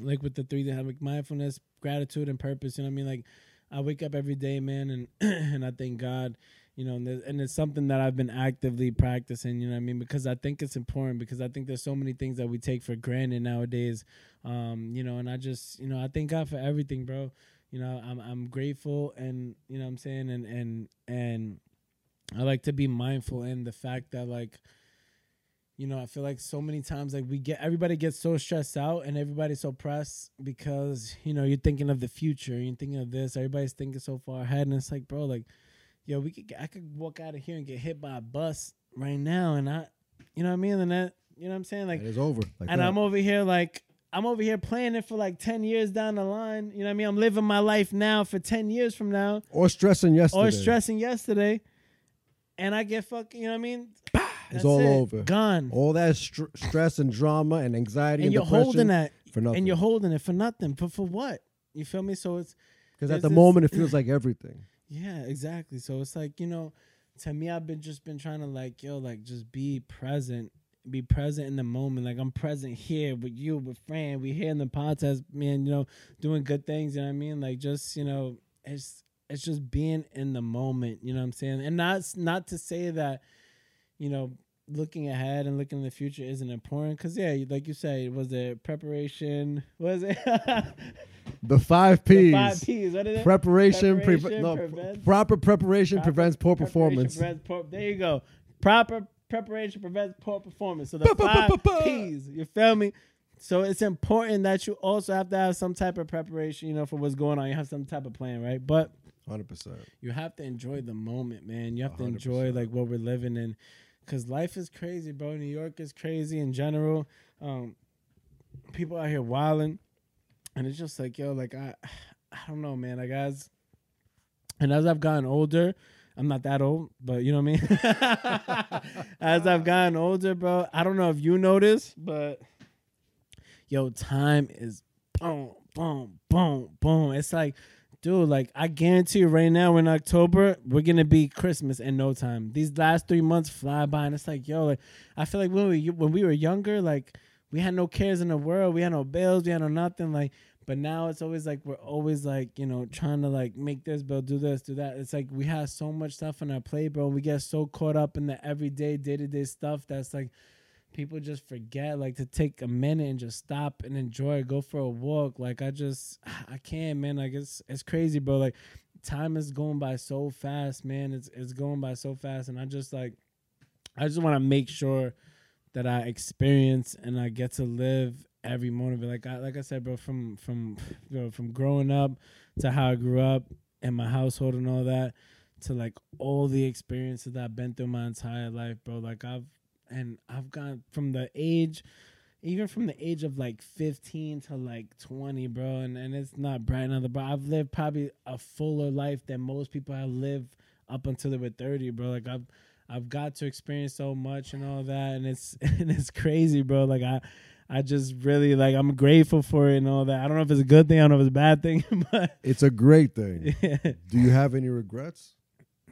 like with the three that have like mindfulness, gratitude, and purpose. You know what I mean? Like, I wake up every day, man, and and I thank God. you know, and, and it's something that I've been actively practicing. You know what I mean? Because I think it's important. Because I think there's so many things that we take for granted nowadays. Um, you know, and I just, you know, I thank God for everything, bro. You know, I'm I'm grateful, and you know, what I'm saying, and and and I like to be mindful in the fact that like. You know, I feel like so many times like we get everybody gets so stressed out and everybody's so pressed because, you know, you're thinking of the future, you're thinking of this, everybody's thinking so far ahead and it's like, bro, like yo, we could get, I could walk out of here and get hit by a bus right now, and I, you know what I mean, and that, you know what I'm saying, like, it is over. Like and that. I'm over here like I'm over here playing it for like ten years down the line. You know what I mean? I'm living my life now for ten years from now, or stressing yesterday. or stressing yesterday, and I get fucking, you know what I mean? It's all it. over. gone, All that str- stress and drama and anxiety and and, you're holding that, for nothing. and you're holding it for nothing, but for what? You feel me? So it's Because at the moment it feels like everything. Yeah, exactly. So it's like, you know, to me I've been just been trying to like, yo, like just be present. Be present in the moment. Like I'm present here with you, with Fran. We here in the podcast, man, you know, doing good things, you know what I mean? Like just, you know, it's it's just being in the moment, you know what I'm saying? And not not to say that, you know, looking ahead and looking in the future isn't important because yeah like you said was it preparation was it The five The P's. five p's what is it Preparation, Preparation no, prevents- proper preparation Proper prevents poor performance. prevents poor- there you go. Proper preparation prevents poor performance. So the five. P's. You feel me? So it's important that you also have to have some type of preparation, you know, for what's going on. You have some type of plan, right? But 100%. you have to enjoy the moment, man. You have to A hundred enjoy like what we're living in, because life is crazy, bro. New York is crazy in general. Um, people out here wilding, and it's just like yo, like I, I don't know, man. Like as, and as I've gotten older, I'm not that old, but you know what I mean. as I've gotten older, bro, I don't know if you notice, but yo, time is boom, boom, boom, boom. It's like, dude, like I guarantee you right now in October, we're gonna be Christmas in no time. These last three months fly by, and it's like, yo, like I feel like when we when we were younger, like we had no cares in the world, we had no bills, we had no nothing, like. But now it's always like we're always like you know trying to like make this bill, do this, do that. It's like we have so much stuff on our plate, bro. We get so caught up in the everyday, day to day stuff that's like people just forget like to take a minute and just stop and enjoy go for a walk. Like i just i can't man. Like it's it's crazy bro. Like time is going by so fast man. It's it's going by so fast. And i just like i just want to make sure that i experience and i get to live every moment like i like i said bro from from you know, from growing up to how i grew up in my household and all that to like all the experiences that i've been through my entire life bro like i've and I've gone from the age, even from the age of like 15 to like 20, bro. And, and it's not bright another, but I've lived probably a fuller life than most people have lived up until they were 30, bro. Like I've, I've got to experience so much and all that. And it's, and it's crazy, bro. Like I, I just really like, I'm grateful for it and all that. I don't know if it's a good thing. I don't know if it's a bad thing, but It's a great thing. yeah. Do you have any regrets?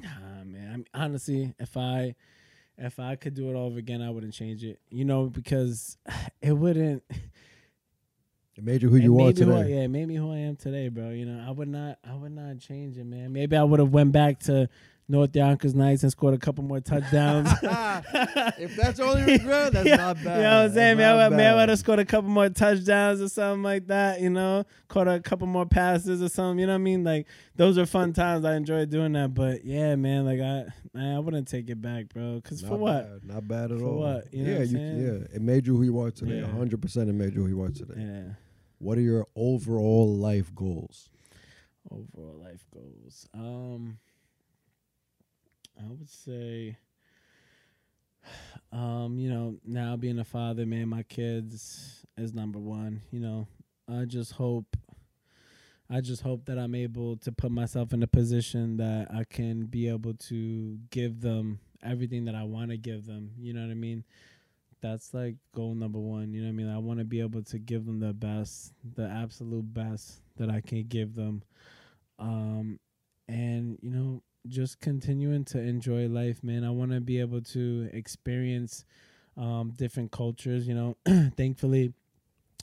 Nah, man. I mean, honestly, if I if I could do it all over again, I wouldn't change it. You know, because it wouldn't. It made you who you are made me who I- today. yeah, it made me who I am today, bro. You know, I would not, I would not change it, man. Maybe I would have went back to North Yonkers Knights and scored a couple more touchdowns. if that's only regret, that's Yeah, not bad. You know what I'm saying? Man, I would, man, I would have scored a couple more touchdowns or something like that, you know? Caught a couple more passes or something, you know what I mean? Like, those are fun times. I enjoyed doing that. But yeah, man, like, I man, I wouldn't take it back, bro. Because for what? Bad. Not bad at For all. what? You know yeah, what you, yeah. It made you who you are today. Yeah. hundred percent, it made you who you are today. Yeah. What are your overall life goals? Overall life goals. Um, I would say, um, you know, now being a father, man, my kids is number one. You know, I just hope, I just hope that I'm able to put myself in a position that I can be able to give them everything that I want to give them. You know what I mean? That's like goal number one. You know what I mean? I want to be able to give them the best, the absolute best that I can give them. Um, and you know, just continuing to enjoy life, man. I want to be able to experience um, different cultures. You know, thankfully,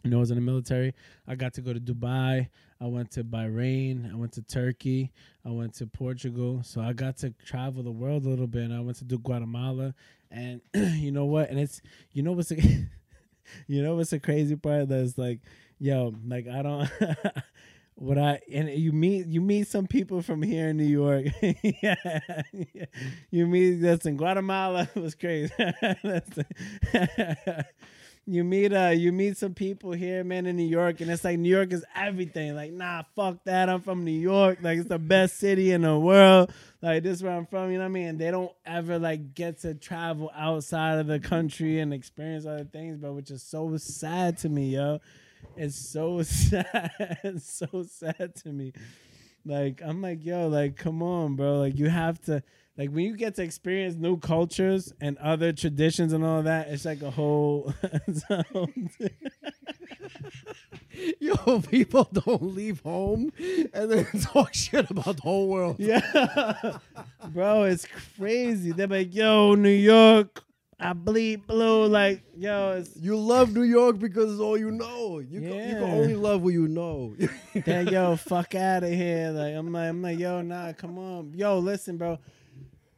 you know, I was in the military. I got to go to Dubai. I went to Bahrain. I went to Turkey. I went to Portugal. So I got to travel the world a little bit. And I went to do Guatemala. And you know what? And it's you know what's a, you know what's the crazy part? That's like, yo, like I don't. what I and you meet you meet some people from here in New York. yeah, you meet that's in Guatemala was crazy. You meet uh you meet some people here, man, in New York, and it's like New York is everything. Like, nah, fuck that. I'm from New York. Like it's the best city in the world. Like this is where I'm from, you know what I mean? They don't ever like get to travel outside of the country and experience other things, but which is so sad to me, yo. It's so sad. it's so sad to me. Like I'm like, yo, like come on, bro. Like you have to like when you get to experience new cultures and other traditions and all that, it's like a whole a whole- Yo, people don't leave home and then talk shit about the whole world. Yeah. Bro, it's crazy. They're like, yo, New York, I bleed blue. Like, yo, it's You love New York because it's all you know. You, can, you can only love what you know. that yo, fuck out of here. Like, I'm like, I'm like, yo, nah, come on. Yo, listen, bro.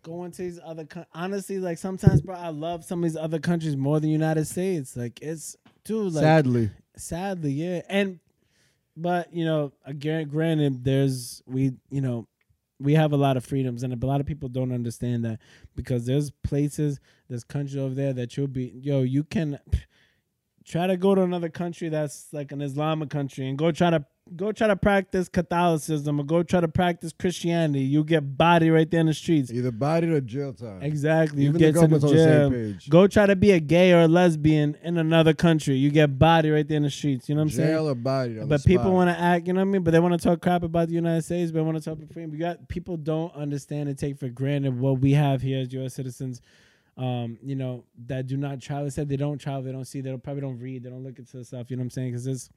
Going to these other coun- honestly, like sometimes, bro, I love some of these other countries more than United States. Like, it's dude, like Sadly. sadly yeah and but you know again granted there's we you know we have a lot of freedoms and a lot of people don't understand that because there's places there's countries over there that you'll be yo you can try to go to another country that's like an islamic country and go try to go try to practice catholicism or go try to practice christianity you get body right there in the streets Either body or jail time. exactly you Even get the to the government's on the jail same page. Go try to be a gay or a lesbian in another country. You get body right there in the streets. You know what I'm saying? jail or body. But people want to act, you know what I mean? But they want to talk crap about the United States, but want to talk about freedom. We got people don't understand and take for granted what we have here as U.S. citizens. Um, you know that do not travel. They said they don't travel, they don't see, they don't, probably don't read, they don't look into the stuff. You know what I'm saying? Because it's,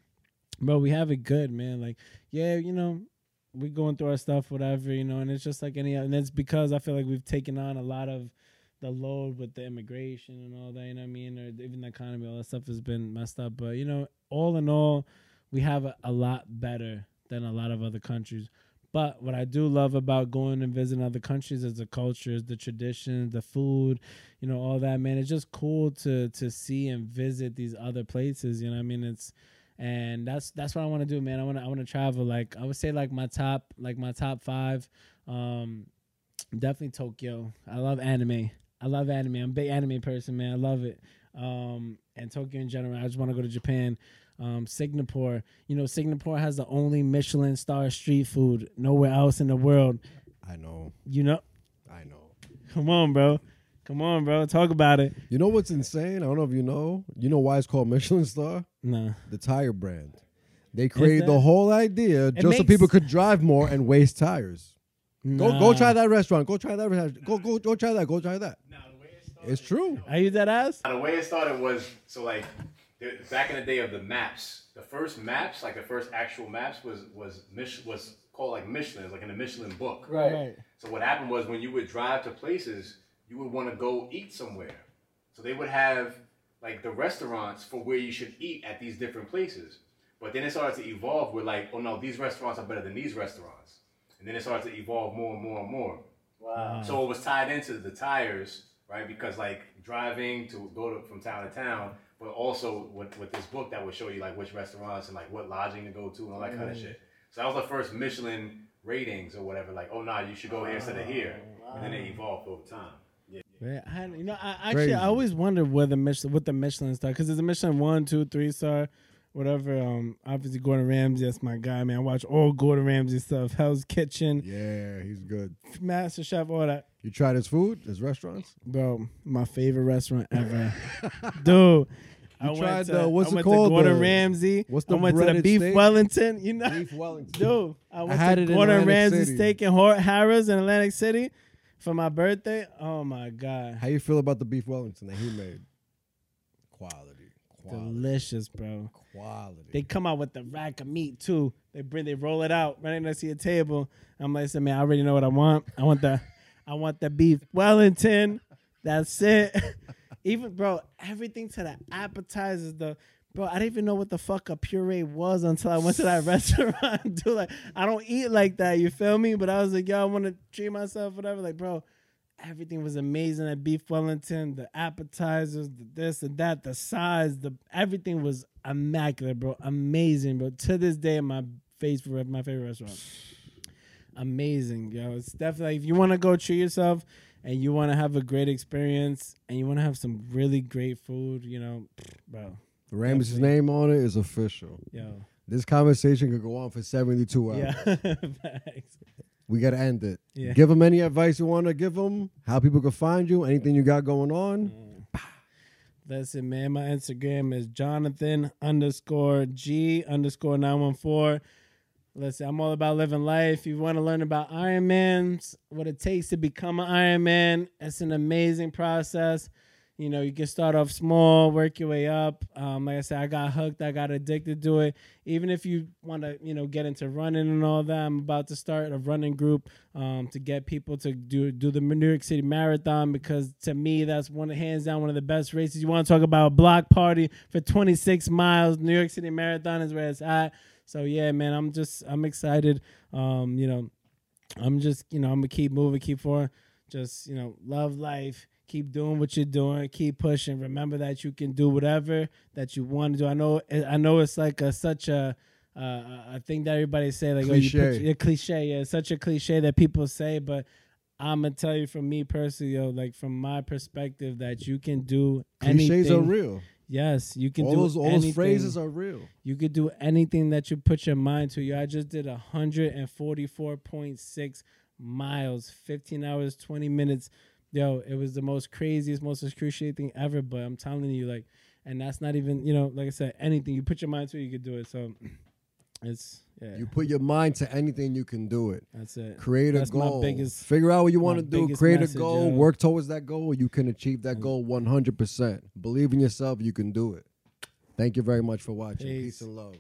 bro, we have it good, man. Like, yeah, you know, we going through our stuff, whatever, you know, and it's just like any, and it's because I feel like we've taken on a lot of the load with the immigration and all that. You know what I mean? Or even the economy, all that stuff has been messed up. But you know, all in all, we have a, a lot better than a lot of other countries. But what I do love about going and visiting other countries is the cultures, the traditions, the food, you know, all that. Man, it's just cool to to see and visit these other places. You know, I mean, it's and that's that's what I want to do, man. I want to I want to travel. Like I would say, like my top like my top five, um, definitely Tokyo. I love anime. I love anime. I'm a big anime person, man. I love it. Um, and Tokyo in general. I just want to go to Japan. Um, Singapore. You know, Singapore has the only Michelin star street food nowhere else in the world. I know. You know, I know. come on, bro. Come on, bro. Talk about it. You know what's insane? I don't know if you know. You know why it's called Michelin Star? Nah. The tire brand. They created the whole idea just so makes- people could drive more and waste tires. Go go try that restaurant. Go try that restaurant. Go go go try that. Go try that. It's true. Are you that ass? The way it started was so like there- back in the day of the maps. The first maps, like the first actual maps, was was Mich- was called like Michelin, like in the Michelin book. Right. So what happened was when you would drive to places, you would want to go eat somewhere. So they would have like the restaurants for where you should eat at these different places. But then it started to evolve with like, oh no, these restaurants are better than these restaurants. And then it started to evolve more and more and more. Wow. So it was tied into the tires, right? Because like driving to go to, from town to town, but also with, with this book that would show you like which restaurants and like what lodging to go to and all that kind of mm. shit. So that was the first Michelin ratings or whatever. Like, oh nah, you should go here instead of here. And then it evolved over time. Yeah. Yeah, I, you know, I actually Crazy. I always wondered where the Michelin, what the Michelin star, because there's a Michelin one, two, three star, whatever. Um, obviously Gordon Ramsay, that's my guy, man. I watch all Gordon Ramsay stuff, Hell's Kitchen, Yeah, he's good. Master Chef, all that. You tried his food, his restaurants? Bro, my favorite restaurant ever, dude. I You went tried to, the- what's I it went called? To Gordon The- Ramsay. what's I the went to the beef steak? Wellington. You know, Beef Wellington. dude. I went had to it in Gordon Ramsay City. Steak and Harrah's in Atlantic City for my birthday. Oh my god, How you feel about the beef Wellington that he made? Quality. Quality. delicious, bro. Quality. They come out with the rack of meat too. They bring, they roll it out right next to your table. I'm like, man, I already know what I want. I want the, I want the beef Wellington. That's it. Even bro, everything to the appetizers, the Bro, I didn't even know what the fuck a puree was until I went to that restaurant. Dude, like I don't eat like that. You feel me? But I was like, yo, I want to treat myself, whatever. Like, bro, everything was amazing at Beef Wellington. The appetizers, the this and that, the size, the everything was immaculate, bro. Amazing, bro. To this day, my for my favorite restaurant. Amazing, yo. It's definitely if you want to go treat yourself and you want to have a great experience and you want to have some really great food, you know, bro. Ramsay's Definitely. name on it is official. Yo, This conversation could go on for 72 hours. yeah, Facts. We got to end it. yeah. Give them any advice you want to give them, how people can find you, anything you got going on. Mm. Listen, man, my Instagram is Jonathan underscore G underscore 914. Listen, I'm all about living life. If you want to learn about Ironmans, what it takes to become an Ironman, it's an amazing process. You know, you can start off small, work your way up. Um, like I said, I got hooked, I got addicted to it. Even if you want to, you know, get into running and all that, I'm about to start a running group um, to get people to do do the New York City Marathon because to me that's one hands down one of the best races. You want to talk about a block party for 26 miles? New York City Marathon is where it's at. So yeah, man, I'm just I'm excited. Um, you know, I'm just you know I'm gonna keep moving, keep forward. Just you know, love life. Keep doing what you're doing. Keep pushing. Remember that you can do whatever that you want to do. I know. I know it's like a such a uh, a thing that everybody say like oh you Cliche. put, cliche. Yeah, it's such a cliche that people say, but I'm gonna tell you from me personally, yo, like from my perspective, that you can do Cliches anything. are real. Yes, you can All do those, all anything. those phrases are real. You could do anything that you put your mind to. Yo, I just did 144.6 miles, 15 hours, 20 minutes. Yo, it was the most craziest, most excruciating thing ever. But I'm telling you, like, and that's not even, you know, like I said, anything you put your mind to, you could do it. So it's yeah, You put your mind to anything, you can do it. that's it. Create a That's my goal. biggest- Figure out what you want to do. Create message, a goal. yo. Work towards that goal. You can achieve that goal 100%. Believe in yourself. You can do it. Thank you very much for watching. Peace. Peace and love.